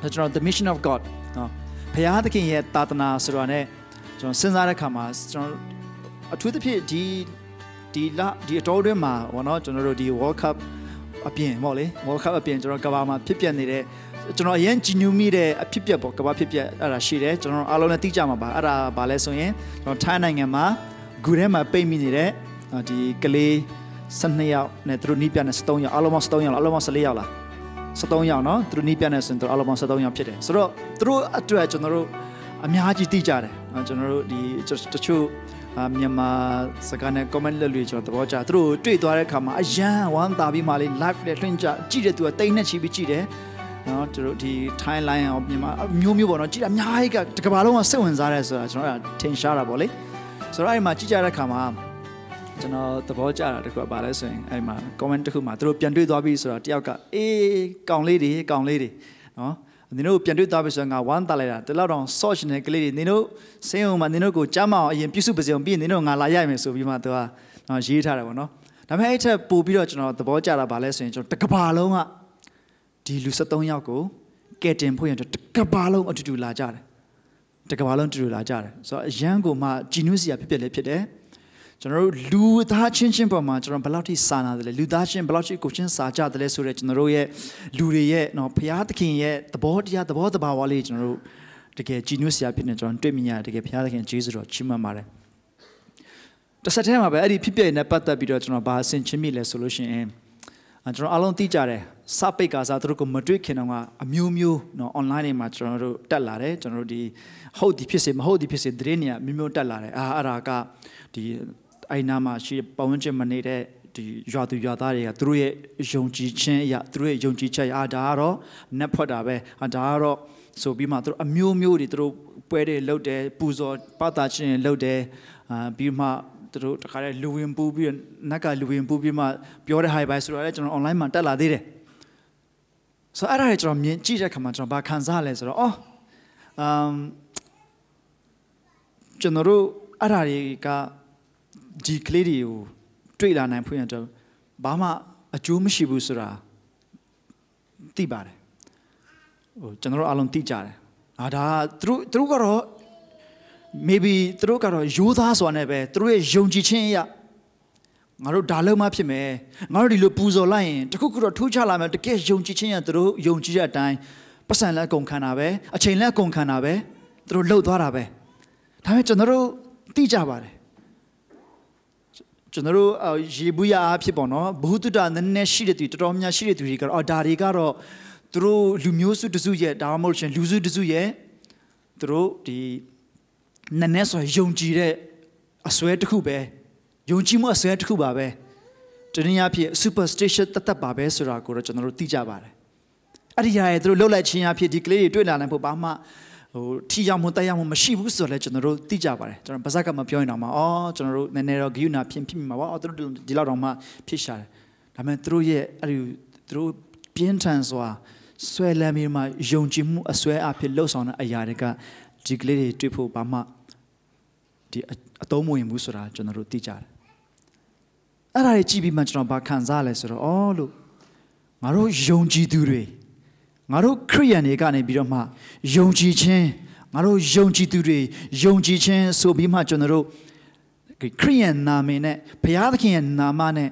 ဒါကျွန်တော် the mission of god နော်ဘုရားသခင်ရဲ့တာသနာဆိုတာ ਨੇ ကျွန်တော်စဉ်းစားတဲ့အခါမှာကျွန်တော်အထူးသဖြင့်ဒီဒီလဒီအတော်တွင်းမှာဘောနော်ကျွန်တော်တို့ဒီ World Cup အပြင်ပေါ့လေ World Cup အပြင်ကျွန်တော်ကဘာမှာဖြစ်ပျက်နေတဲ့ကျွန်တော်အရင်ကြည်ညိုမိတဲ့အဖြစ်ပျက်ပေါ့ကဘာဖြစ်ပျက်အဲ့ဒါရှိတယ်ကျွန်တော်အားလုံးလည်းသိကြမှာပါအဲ့ဒါဘာလဲဆိုရင်ကျွန်တော်ထိုင်းနိုင်ငံမှာဂူထဲမှာပိတ်မိနေတဲ့ဒီကလေး12ယောက်နဲ့သူတို့နီးပြနဲ့13ယောက်အားလုံးပေါင်း13ယောက်လားအားလုံးပေါင်း14ယောက်လား 73ယောက်နော်သူတို့နီးပြနေစင်သူတို့အလုံးပေါင်း73ယောက်ဖြစ်တယ်ဆိုတော့သူတို့အတွက်ကျွန်တော်တို့အများကြီးသိကြတယ်ကျွန်တော်တို့ဒီတချို့မြန်မာစကားနဲ့ comment လုပ်လို့ကျွန်တော်သဘောကျသူတို့တွေ့သွားတဲ့အခါမှာအရန်ဝမ်းသာပြီးမှလေး live နဲ့လွှင့်ကြကြည့်တဲ့သူကတိတ်နဲ့ချီပြီးကြည့်တယ်နော်သူတို့ဒီ timeline အောင်မြန်မာမျိုးမျိုးပေါ့နော်ကြည့်တာအများကြီးကတစ်ကမ္ဘာလုံးကစိတ်ဝင်စားတယ်ဆိုတာကျွန်တော်ကထင်ရှားတာပေါ့လေဆိုတော့အဲ့ဒီမှာကြည့်ကြတဲ့အခါမှာ ကျွန်တော်သဘောကျတာတခုကဘာလဲဆိုရင်အဲ့မှာ comment တစ်ခုမှာသူတို့ပြန်တွေ့သွားပြီဆိုတော့တယောက်ကအေးကောင်လေးတွေကောင်လေးတွေနော်နင်တို့ပြန်တွေ့သွားပြီဆိုတော့ငါဝမ်းသာလိုက်တာတလောက်တော့ search နေတဲ့ကလေးတွေနင်တို့စင်းအောင်မှာနင်တို့ကိုကြားမအောင်အရင်ပြုစုပါစေအောင်ပြီးရင်နင်တို့ငါလာရိုက်မယ်ဆိုပြီးမှသူကနော်ရေးထားတယ်ပေါ့နော်ဒါပေမဲ့အဲ့ထက်ပို့ပြီးတော့ကျွန်တော်သဘောကျတာဗာလဲဆိုရင်ကျွန်တော်တကဘာလုံးကဒီလူ73ယောက်ကိုကဲတင်ဖို့ရင်တကဘာလုံးအတူတူလာကြတယ်တကဘာလုံးအတူတူလာကြတယ်ဆိုတော့အရန်ကိုမှဂျီနုစီယာဖြစ်ဖြစ်လေးဖြစ်တယ် ကျွန်တော်တို့လူသားချင်းချင်းပေါ်မှာကျွန်တော်ဘယ်လောက်ထိစာနာတယ်လဲလူသားချင်းဘယ်လောက်ထိကိုချင်းစာကြတယ်လဲဆိုတော့ကျွန်တော်တို့ရဲ့လူတွေရဲ့နော်ဘုရားသခင်ရဲ့သဘောတရားသဘောတဘာဝလေးကျွန်တော်တို့တကယ်ကြည်ညိုစရာဖြစ်နေကျွန်တော်တွေ့မြင်ရတယ်တကယ်ဘုရားသခင်ကျေးဇူးတော်ချီးမွမ်းပါတယ်တစ်ဆက်တည်းမှာပဲအဲ့ဒီဖြစ်ပျက်နဲ့ပတ်သက်ပြီးတော့ကျွန်တော်ဘာအဆင်ချင်းမိလဲဆိုလို့ရှိရင်ကျွန်တော်အားလုံးသိကြတယ်စပိတ်ကစားသူတို့ကိုမတွေ့ခင်တော့ကအမျိုးမျိုးနော် online တွေမှာကျွန်တော်တို့တက်လာတယ်ကျွန်တော်တို့ဒီဟုတ်ဒီဖြစ်စေမဟုတ်ဒီဖြစ်စေသတင်းတွေကမျိုးမျိုးတက်လာတယ်အာအဲ့ဒါကဒီ အဲ့နာမှာရှိပတ်ဝန်းကျင်မနေတဲ့ဒီရွာသူရွာသားတွေကသူတို့ရဲ့ယုံကြည်ခြင်းအရာသူတို့ရဲ့ယုံကြည်ချက်အရာဒါကတော့နက်ဖွက်တာပဲဒါကတော့ဆိုပြီးမှသူတို့အမျိုးမျိုးတွေသူတို့ပွဲတွေလုပ်တယ်ပူဇော်ပသခြင်းလုပ်တယ်အာပြီးမှသူတို့တခါတည်းလူဝင်ပူပြီးနက်ကလူဝင်ပူပြီးမှပြောတဲ့ high bye ဆိုတော့လည်းကျွန်တော် online မှာတက်လာသေးတယ်ဆိုတော့အဲ့ဒါတွေကျွန်တော်မြင်ကြည့်တဲ့ခါမှာကျွန်တော်ဘာခံစားလဲဆိုတော့အော်အမ်ကျွန်တော်တို့အဲ့ဒါတွေက ဒီကလေးတွေကိုတွေ့လာနိုင်ဖွင့်ရတော့ဘာမှအကျိုးမရှိဘူးဆိုတာသိပါတယ်ဟိုကျွန်တော်တို့အားလုံးသိကြတယ်အာဒါသူတို့သူတို့ကတော့ maybe သူတို့ကတော့ရိုးသားစွာနဲ့ပဲသူတို့ရဲ့ယုံကြည်ခြင်းအရာငါတို့ဒါလုံးမဖြစ်မယ်ငါတို့ဒီလိုပူဇော်လိုက်ရင်တခုခုတော့ထူးခြားလာမယ်တကယ်ယုံကြည်ခြင်းရသူတို့ယုံကြည်တဲ့အတိုင်းပတ်စံလက်ကုန်ခံတာပဲအချိန်လက်ကုန်ခံတာပဲသူတို့လှုပ်သွားတာပဲဒါပေမဲ့ကျွန်တော်တို့သိကြပါတယ် ကျွန်တော်တို့ရေဘူးရအားဖြစ်ပေါ့နော်ဘုဟုတ္တနည်းနည်းရှိတဲ့သူတော်တော်များရှိတဲ့သူတွေကတော့အော်ဒါတွေကတော့သူတို့လူမျိုးစုတစုရဲ့ဒါမှမဟုတ်ရှင်လူစုတစုရဲ့သူတို့ဒီနည်းနည်းဆိုယုံကြည်တဲ့အစွဲတစ်ခုပဲယုံကြည်မှုအစွဲတစ်ခုပါပဲတနည်းအားဖြင့် superstition တသက်ပါပဲဆိုတာကိုတော့ကျွန်တော်တို့သိကြပါတယ်အဲ့ဒီရရဲ့သူတို့လှုပ်လိုက်ခြင်းအဖြစ်ဒီကလေးတွေတွေ့လာနိုင်ဖို့ဘာမှ ဟိုထီရောက်မှုတက်ရောက်မှုမရှိဘူးဆိုတော့လည်းကျွန်တော်တို့သိကြပါတယ်ကျွန်တော်ပါဇက်ကမပြောရင်တော့မှအော်ကျွန်တော်တို့နည်းနည်းတော့ဂိယူနာဖြစ်ဖြစ်မှာပါအော်သူတို့ဒီလောက်တော့မှဖြစ်ရှာတယ်ဒါပေမဲ့သူတို့ရဲ့အဲ့ဒီသူတို့ပြင်းထန်စွာဆွဲလမ်းပြီးမှယုံကြည်မှုအစွဲအဖြစ်လှုပ်ဆောင်တဲ့အရာတွေကဒီကလေးတွေတွေ့ဖို့ဘာမှဒီအသုံးမဝင်ဘူးဆိုတာကျွန်တော်တို့သိကြတယ်အဲ့ဒါတွေကြည့်ပြီးမှကျွန်တော်ဘာခံစားလဲဆိုတော့အော်လို့ငါတို့ယုံကြည်သူတွေ ငါတို့ခရိယန်တွေကနေပြီးတော့မှယုံကြည်ခြင်းငါတို့ယုံကြည်သူတွေယုံကြည်ခြင်းဆိုပြီးမှကျွန်တော်တို့ခရိယန်နာမည်နဲ့ဘုရားသခင်ရဲ့နာမနဲ့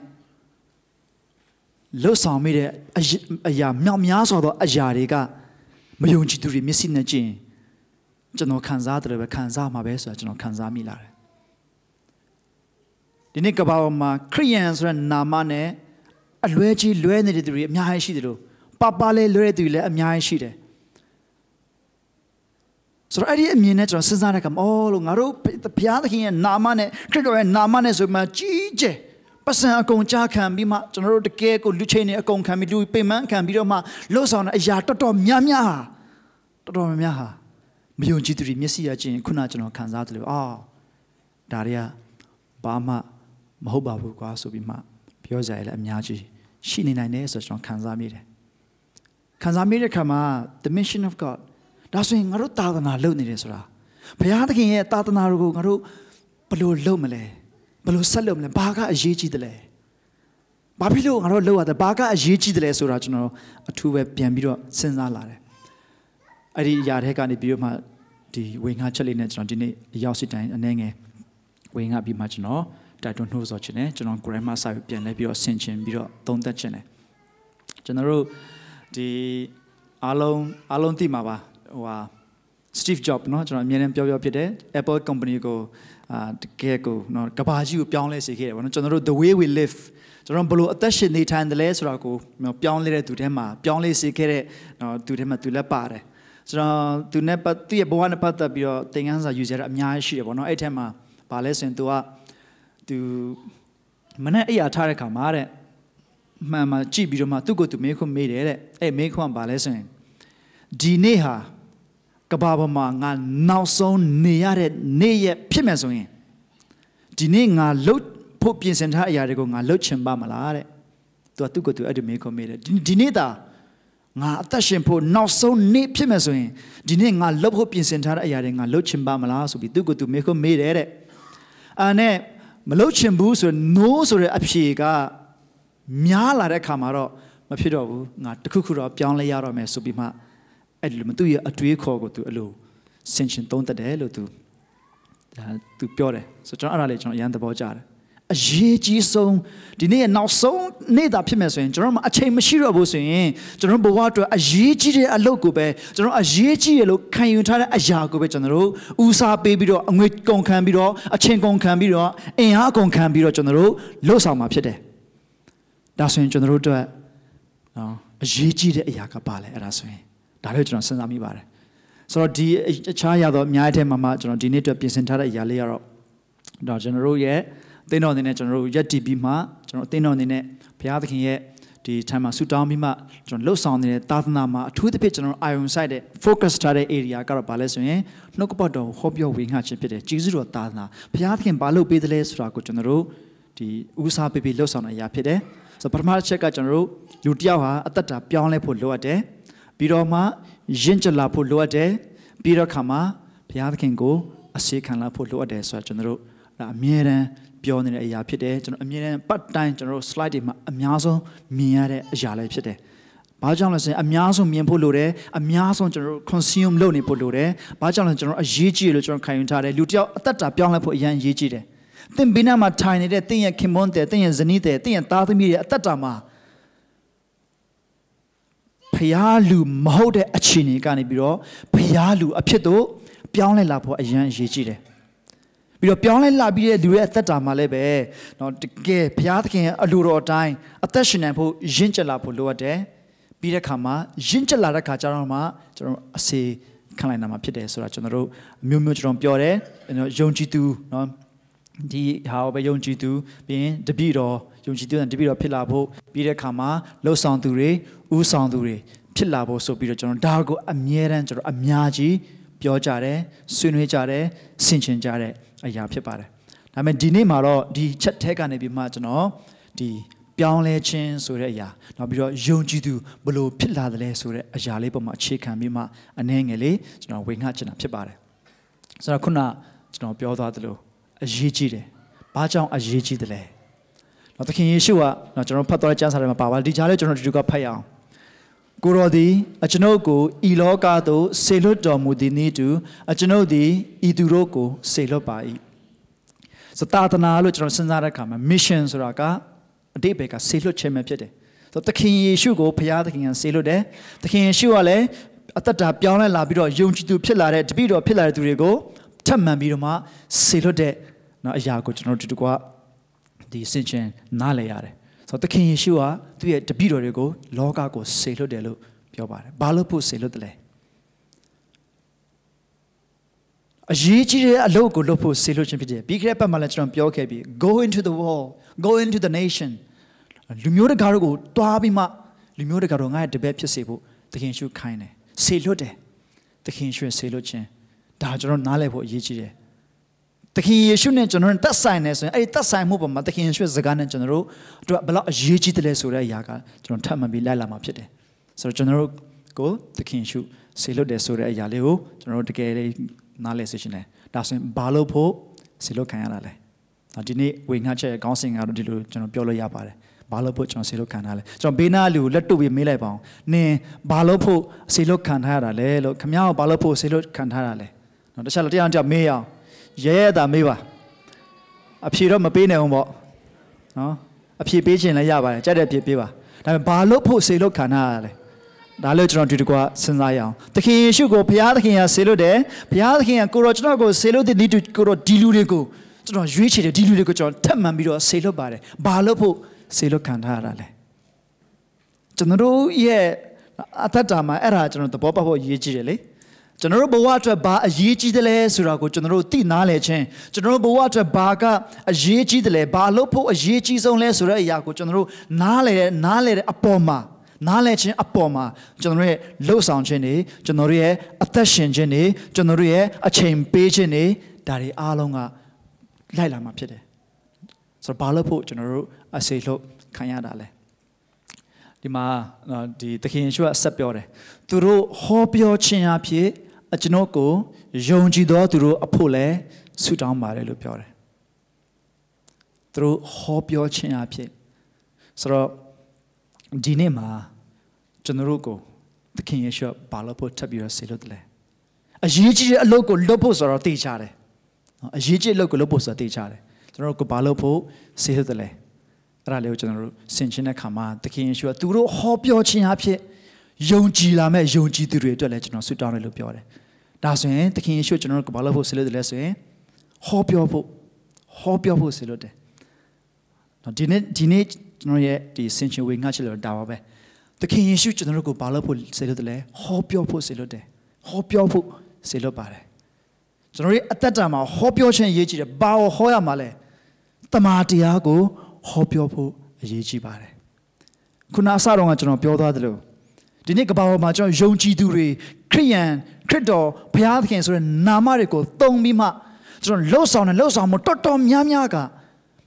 လှုပ်ဆောင်မိတဲ့အရာမြောက်များစွာသောအရာတွေကမယုံကြည်သူတွေမျက်စိနဲ့ကြည့်ရင်ကျွန်တော်ခံစားတယ်ပဲခံစားမှာပဲဆိုတာကျွန်တော်ခံစားမိလာတယ်ဒီနေ့ကဘာမှာခရိယန်ဆိုတဲ့နာမနဲ့အလွဲကြီးလွဲနေတဲ့သူတွေအများကြီးရှိတယ်လို့ ပပလေးလွဲတဲ့သူတွေလည်းအများကြီးရှိတယ်ဆိုတော့အဲ့ဒီအမြင်နဲ့ကျွန်တော်စဉ်းစားတဲ့အခါအော်လို့ငါတို့ဘုရားသခင်ရဲ့နာမနဲ့ခရစ်တော်ရဲ့နာမနဲ့ဆိုမှကြီးကျယ်ပတ်စံအကုန်ကြားခံပြီးမှကျွန်တော်တို့တကယ်ကိုလူချင်းတွေအကုန်ခံပြီးလူပိမန်းခံပြီးတော့မှလှုပ်ဆောင်တဲ့အရာတော်တော်များများဟာတော်တော်များများဟာမယုံကြည်သူတွေမျက်စိရချင်းခုနကျွန်တော်ခံစားတယ်လို့အာဒါတွေကဘာမှမဟုတ်ပါဘူးကွာဆိုပြီးမှပြောကြရလဲအများကြီးရှိနေနိုင်တယ်ဆိုတော့ကျွန်တော်ခံစားမိတယ် ခံစားမိတဲ့ခါမှာ the mission of god ဒါဆိုရင်ငါတို့သာသနာလုပ်နေတယ်ဆိုတာဘုရားသခင်ရဲ့သာသနာတော်ကိုငါတို့ဘယ်လိုလုပ်မလဲဘယ်လိုဆက်လုပ်မလဲဘာကအရေးကြီးတယ်လဲဘာဖြစ်လို့ငါတို့လုပ်ရတယ်ဘာကအရေးကြီးတယ်လဲဆိုတာကျွန်တော်အထူးပဲပြန်ပြီးတော့စဉ်းစားလာတယ်အဲ့ဒီຢာထဲကနေပြီးတော့မှဒီဝေငှချက်လေးနဲ့ကျွန်တော်ဒီနေ့ရောက်စီတိုင်းအနေငယ်ဝေငှပြီးမှကျွန်တော်တိုက်တွန်းနှိုးဆော်ခြင်းနဲ့ကျွန်တော် grammar စာပြီးပြန်လဲပြီးတော့ဆင်ခြင်ပြီးတော့သုံးသပ်ခြင်းနဲ့ကျွန်တော်တို့ ဒီအားလုံးအားလုံးသိမှာပါဟိုဟာ Steve Jobs เนาะကျွန်တော်အမြဲတမ်းပြောပြောဖြစ်တယ် Apple company ကိုအာတကယ်ကိုเนาะကဘာကြီးကိုပြောင်းလဲစေခဲ့တယ်ဗောနော်ကျွန်တော်တို့ the way we live ကျွန်တော်ဘလို့အသက်ရှင်နေထိုင်တယ်လဲဆိုတာကိုပြောင်းလဲတဲ့သူထဲမှာပြောင်းလဲစေခဲ့တဲ့เนาะသူထဲမှာသူလည်းပါတယ်ကျွန်တော်သူနဲ့ပတ်သူ့ရဲ့ဘဝနဲ့ပတ်သက်ပြီးတော့သင်ခန်းစာယူကြရအများကြီးရှိတယ်ဗောနော်အဲ့ထဲမှာဗာလဲဆိုရင် तू က तू မနဲ့အရာထားတဲ့ခါမှာတဲ့ မှန်မှကြည့်ပြီးတော့မှသူ့ကိုသူမေးခွန်းမေးတယ်တဲ့အဲ့မေးခွန်းကဗာလဲဆိုရင်ဒီနေ့ဟာကဘာပေါ်မှာငါနောက်ဆုံးနေရတဲ့နေ့ရက်ဖြစ်မယ်ဆိုရင်ဒီနေ့ငါလှုပ်ဖို့ပြင်ဆင်ထားအရာတွေကိုငါလှုပ်ချင်ပါမလားတဲ့သူကသူ့ကိုသူအဲ့ဒီမေးခွန်းမေးတယ်ဒီနေ့သာငါအသက်ရှင်ဖို့နောက်ဆုံးနေ့ဖြစ်မယ်ဆိုရင်ဒီနေ့ငါလှုပ်ဖို့ပြင်ဆင်ထားတဲ့အရာတွေငါလှုပ်ချင်ပါမလားဆိုပြီးသူ့ကိုသူမေးခွန်းမေးတယ်တဲ့အာနဲ့မလှုပ်ချင်ဘူးဆိုရင် no ဆိုတဲ့အဖြေက များလာတဲ့ခါမှာတော့မဖြစ်တော့ဘူးငါတခုခုတော့ပြောင်းလဲရတော့မယ်ဆိုပြီးမှအဲ့ဒီလိုမသူ့ရဲ့အတွေးခေါ်ကိုသူအဲ့လိုဆင်ရှင်သုံးတတ်တယ်လို့သူဒါသူပြောတယ်ဆိုတော့ကျွန်တော်အဲ့ဒါလေးကျွန်တော်အရန်သဘောကျတယ်အရေးကြီးဆုံးဒီနေ့နောက်ဆုံးနေ့သာဖြစ်မယ်ဆိုရင်ကျွန်တော်မအချိန်မရှိတော့ဘူးဆိုရင်ကျွန်တော်ဘဝအတွက်အရေးကြီးတဲ့အလုပ်ကိုပဲကျွန်တော်အရေးကြီးရလို့ခံယူထားတဲ့အရာကိုပဲကျွန်တော်တို့ဦးစားပေးပြီးတော့အငွေကုန်ခံပြီးတော့အချိန်ကုန်ခံပြီးတော့အင်အားကုန်ခံပြီးတော့ကျွန်တော်တို့လှုပ်ဆောင်မှာဖြစ်တယ် ဒါဆိုရင်ကျွန်တော်တို့အတွက်နော်အရေးကြီးတဲ့အရာကပါလဲအဲ့ဒါဆိုရင်ဒါလည်းကျွန်တော်စဉ်းစားမိပါတယ်ဆိုတော့ဒီအခြားရတော့အများအထက်မှာမှကျွန်တော်ဒီနေ့အတွက်ပြင်ဆင်ထားတဲ့အရာလေးကတော့တော့ကျွန်တော်တို့ရဲ့အသင်းတော်အနေနဲ့ကျွန်တော်တို့ရက်တီပြီးမှကျွန်တော်အသင်းတော်အနေနဲ့ဘုရားသခင်ရဲ့ဒီ time မှာဆူတောင်းပြီးမှကျွန်တော်လှုပ်ဆောင်နေတဲ့သာသနာမှာအထူးသဖြင့်ကျွန်တော် iron side တဲ့ focus ထားတဲ့ area ကတော့ဘာလဲဆိုရင်နှုတ်ကပတ်တော်ဟောပြောဝေငှခြင်းဖြစ်တယ်ကျေးဇူးတော်သာသနာဘုရားသခင်ဘာလုပ်ပေးသလဲဆိုတာကိုကျွန်တော်တို့ဒီဦးစားပေးပြီးလှုပ်ဆောင်တဲ့အရာဖြစ်တယ် ဆိုတော့ပထမတစ်ချက်ကကျွန်တော်တို့လူတစ်ယောက်ဟာအသက်တာပြောင်းလဲဖို့လိုအပ်တယ်ပြီးတော့မှယဉ်ကျေးလာဖို့လိုအပ်တယ်ပြီးတော့ခါမှာဘုရားသခင်ကိုအစေခံလာဖို့လိုအပ်တယ်ဆိုတာကျွန်တော်တို့အမြဲတမ်းပြောနေတဲ့အရာဖြစ်တယ်ကျွန်တော်အမြဲတမ်းပတ်တိုင်းကျွန်တော်တို့ slide တွေမှာအများဆုံးမြင်ရတဲ့အရာလည်းဖြစ်တယ်။ဘာကြောင့်လဲဆိုရင်အများဆုံးမြင်ဖို့လိုတယ်အများဆုံးကျွန်တော်တို့ consume လုပ်နေဖို့လိုတယ်။ဘာကြောင့်လဲကျွန်တော်အရေးကြီးလို့ကျွန်တော်ခံယူထားတယ်လူတယောက်အသက်တာပြောင်းလဲဖို့အရင်အရေးကြီးတယ်။ သင်ဘေးနားမှာထိုင်နေတဲ့သင်ရဲ့ခင်မွန်းတဲ့သင်ရဲ့ဇနီးတဲ့သင်ရဲ့သားသမီးရဲ့အသက်တာမှာဖျားလူမဟုတ်တဲ့အခြေအနေကနေပြီးတော့ဖျားလူအဖြစ်တို့ပြောင်းလဲလာဖို့အရင်အရေးကြီးတယ်။ပြီးတော့ပြောင်းလဲလာပြီးတဲ့လူရဲ့အသက်တာမှာလည်းပဲเนาะတကယ်ဘုရားသခင်ရဲ့အလိုတော်အတိုင်းအသက်ရှင်နိုင်ဖို့ရင့်ကျက်လာဖို့လိုအပ်တယ်ပြီးတဲ့ခါမှာရင့်ကျက်လာတဲ့ခါကျတော့မှကျွန်တော်အစေခံလိုက်နာမှာဖြစ်တယ်ဆိုတာကျွန်တော်တို့အမျိုးမျိုးကျွန်တော်ပြောတယ်ယုံကြည်သူเนาะ ဒီဟာပဲယုံကြည်သူပြီးရင်တပည့်တော်ယုံကြည်သူတပည့်တော်ဖြစ်လာဖို့ပြီးတဲ့ခါမှာလှုပ်ဆောင်သူတွေဥဆောင်သူတွေဖြစ်လာဖို့ဆိုပြီးတော့ကျွန်တော်ဒါကိုအမြဲတမ်းကျွန်တော်အများကြီးပြောကြတယ်ဆွေးနွေးကြတယ်ဆင်ခြင်ကြတဲ့အရာဖြစ်ပါတယ်ဒါပေမဲ့ဒီနေ့မှာတော့ဒီချက်ထဲကနေပြီးမှကျွန်တော်ဒီပြောင်းလဲခြင်းဆိုတဲ့အရာနောက်ပြီးတော့ယုံကြည်သူဘလို့ဖြစ်လာတယ်လဲဆိုတဲ့အရာလေးပုံမှာအခြေခံပြီးမှအနှဲငယ်လေးကျွန်တော်ဝေငှချင်တာဖြစ်ပါတယ်ဆိုတော့ခုနကျွန်တော်ပြောသွားသလို အရေးကြီးတယ်ဘာကြောင့်အရေးကြီးတယ်လဲတော့သခင်ယေရှုကတော့ကျွန်တော်ဖတ်သွားတဲ့ကျမ်းစာထဲမှာပါပါဒီကြားလေးကျွန်တော်ဒီကဖတ်ရအောင်ကိုတော်သည်အကျွန်ုပ်ကိုဤလောကသို့ဆေလွတ်တော်မူသည်နည်းတူအကျွန်ုပ်သည်ဤသူတို့ကိုဆေလွတ်ပါ၏စတာတနာလို့ကျွန်တော်စဉ်းစားတဲ့အခါမှာ mission ဆိုတာကအတိတ်ဘက်ကဆေလွတ်ခြင်းပဲဖြစ်တယ်ဆိုသခင်ယေရှုကိုဘုရားသခင်ကဆေလွတ်တယ်သခင်ယေရှုကလည်းအသက်တာပြောင်းလဲလာပြီးတော့ယုံကြည်သူဖြစ်လာတဲ့တပည့်တော်ဖြစ်လာတဲ့သူတွေကို ထပ်မံပြီးတော့မှဆေလွတ်တဲ့နော်အရာကိုကျွန်တော်တို့ဒီကွာဒီစင်ချင်နားလည်ရတယ်ဆိုတော့သခင်ယေရှုကသူ့ရဲ့တပည့်တော်တွေကိုလောကကိုဆေလွတ်တယ်လို့ပြောပါတယ်ဘာလို့ဖို့ဆေလွတ်တယ်လဲအရေးကြီးတဲ့အလုပ်ကိုလုပ်ဖို့ဆေလွတ်ခြင်းဖြစ်တယ်ပြီးခဲ့တဲ့ဘက်မှာလည်းကျွန်တော်ပြောခဲ့ပြီး go into the world go into the nation လူမျိုးတကာတို့ကိုတွားပြီးမှလူမျိုးတကာတို့ငါ့ရဲ့တပည့်ဖြစ်စေဖို့သခင်ယေရှုခိုင်းတယ်ဆေလွတ်တယ်သခင်ယေရှုဆေလွတ်ခြင်း ဒါကျွန်တော်နားလည်ဖို့အရေးကြီးတယ်သခင်ယေရှုနဲ့ကျွန်တော်တက်ဆိုင်နေဆိုရင်အဲ့ဒီတက်ဆိုင်မှုပေါ်မှာသခင်ယေရှုစကားနဲ့ကျွန်တော်တို့အတွက်ဘယ်လောက်အရေးကြီးတယ်လဲဆိုတဲ့အရာကကျွန်တော်ထပ်မံပြီးလိုက်လာမှာဖြစ်တယ်ဆိုတော့ကျွန်တော်တို့ကိုသခင်ယေရှုဆေလွတ်တယ်ဆိုတဲ့အရာလေးကိုကျွန်တော်တို့တကယ်လေးနားလည်စေချင်တယ်ဒါဆိုရင်ဘာလို့ဖို့ဆေလွတ်ခံရတာလဲဒီနေ့ဝေငှချက်ရဲ့ခေါင်းစဉ်ကတော့ဒီလိုကျွန်တော်ပြောလို့ရပါတယ်ဘာလို့ဖို့ကျွန်တော်ဆေလို့ခံထားလဲကျွန်တော်ဘေးနားလူကိုလက်တို့ပြီးမေးလိုက်ပါအောင်နင်ဘာလို့ဖို့ဆေလို့ခံထားရတာလဲလို့ခမ ्या ကိုဘာလို့ဖို့ဆေလို့ခံထားတာလဲ နော်တခြားတစ်ယောက်တစ်ယောက်မေးရအောင်ရဲရဲတာမေးပါအဖြေတော့မပေးနိုင်ဘူးပေါ့နော်အဖြေပေးခြင်းလည်းရပါတယ်ကြက်တဲ့အဖြေပေးပါဒါပေမဲ့ဘာလို့ဖို့ဆေလို့ခံထားရတာလဲဒါလည်းကျွန်တော်ဒီတကွာစဉ်းစားရအောင်သခင်ယေရှုကိုဘုရားသခင်ကဆေလို့တယ်ဘုရားသခင်ကကိုရောကျွန်တော်ကိုဆေလို့တဲ့ဒီတူကိုရောဒီလူတွေကိုကျွန်တော်ရွေးချယ်တယ်ဒီလူတွေကိုကျွန်တော်ထပ်မှန်ပြီးတော့ဆေလို့ပါတယ်ဘာလို့ဖို့ဆေလို့ခံထားရတာလဲကျွန်တော်တို့ရဲ့အသက်တာမှာအဲ့ဒါကျွန်တော်သဘောပေါက်ဖို့အရေးကြီးတယ်လေ ကျွန်တော်တို့ဘဝအတွက်ဘာအရေးကြီးတယ်လဲဆိုတာကိုကျွန်တော်တို့သိနားလည်ခြင်းကျွန်တော်တို့ဘဝအတွက်ဘာကအရေးကြီးတယ်လဲဘာလို့ဖို့အရေးကြီးဆုံးလဲဆိုတဲ့အရာကိုကျွန်တော်တို့နားလည်တဲ့နားလည်တဲ့အပေါ်မှာနားလည်ခြင်းအပေါ်မှာကျွန်တော်တို့ရဲ့လှုပ်ဆောင်ခြင်းတွေကျွန်တော်တို့ရဲ့အသက်ရှင်ခြင်းတွေကျွန်တော်တို့ရဲ့အချိန်ပေးခြင်းတွေဒါတွေအားလုံးကလိုက်လာမှာဖြစ်တယ်ဆိုတော့ဘာလို့ဖို့ကျွန်တော်တို့အစေလို့ခံရတာလဲဒီမှာဒီသခင်ယေရှုကဆက်ပြောတယ်သူတို့ဟောပြောခြင်းအဖြစ် အကျွန်ုပ်ကိုယုံကြည်သောသူတို့အဖို့လဲဆုတောင်းပါတယ်လို့ပြောတယ်သူတို့ဟောပြောခြင်းအဖြစ်ဆိုတော့ဒီနေ့မှာကျွန်တော်တို့ကိုသခင်ယေရှုဘာလို့ဖို့ထပ်ပြီးတော့ဆေလို့တလဲအရေးကြီးတဲ့အလုပ်ကိုလုပ်ဖို့ဆိုတော့သိချတယ်နော်အရေးကြီးအလုပ်ကိုလုပ်ဖို့ဆိုတော့သိချတယ်ကျွန်တော်တို့ကိုဘာလို့ဖို့ဆေလို့တလဲအဲ့ဒါလေးကိုကျွန်တော်တို့ဆင်ခြင်တဲ့ခါမှာသခင်ယေရှုကသူတို့ဟောပြောခြင်းအဖြစ် ယုံကြည်လာမဲ့ယုံကြည်သူတွေအတွက်လည်းကျွန်တော်ဆုတောင်းတယ်လို့ပြောတယ်ဒါဆိုရင်သခင်ယေရှုကျွန်တော်တို့ကိုဘာလို့ဖို့ဆေလို့တလဲဆိုရင်ဟောပြောဖို့ဟောပြောဖို့ဆေလို့တယ်နော်ဒီနေ့ဒီနေ့ကျွန်တော်ရဲ့ဒီဆင်ခြင်ဝေငှချစ်လို့ဒါပါပဲသခင်ယေရှုကျွန်တော်တို့ကိုဘာလို့ဖို့ဆေလို့တယ်လဲဟောပြောဖို့ဆေလို့တယ်ဟောပြောဖို့ဆေလို့ပါတယ်ကျွန်တော်ရဲ့အသက်တာမှာဟောပြောခြင်းအရေးကြီးတယ်ဘာကိုဟောရမှာလဲတမာတရားကိုဟောပြောဖို့အရေးကြီးပါတယ်ခုနအစတော့ကကျွန်တော်ပြောသွားသလို ဒီနေ့ကဘာပေါ်မှာကျွန်တော်ယုံကြည်သူတွေခရိယန်ခရစ်တော်ဘုရားသခင်ဆိုတဲ့နာမတွေကိုသုံးပြီးမှကျွန်တော်လှုပ်ဆောင်တယ်လှုပ်ဆောင်မှုတော်တော်များများက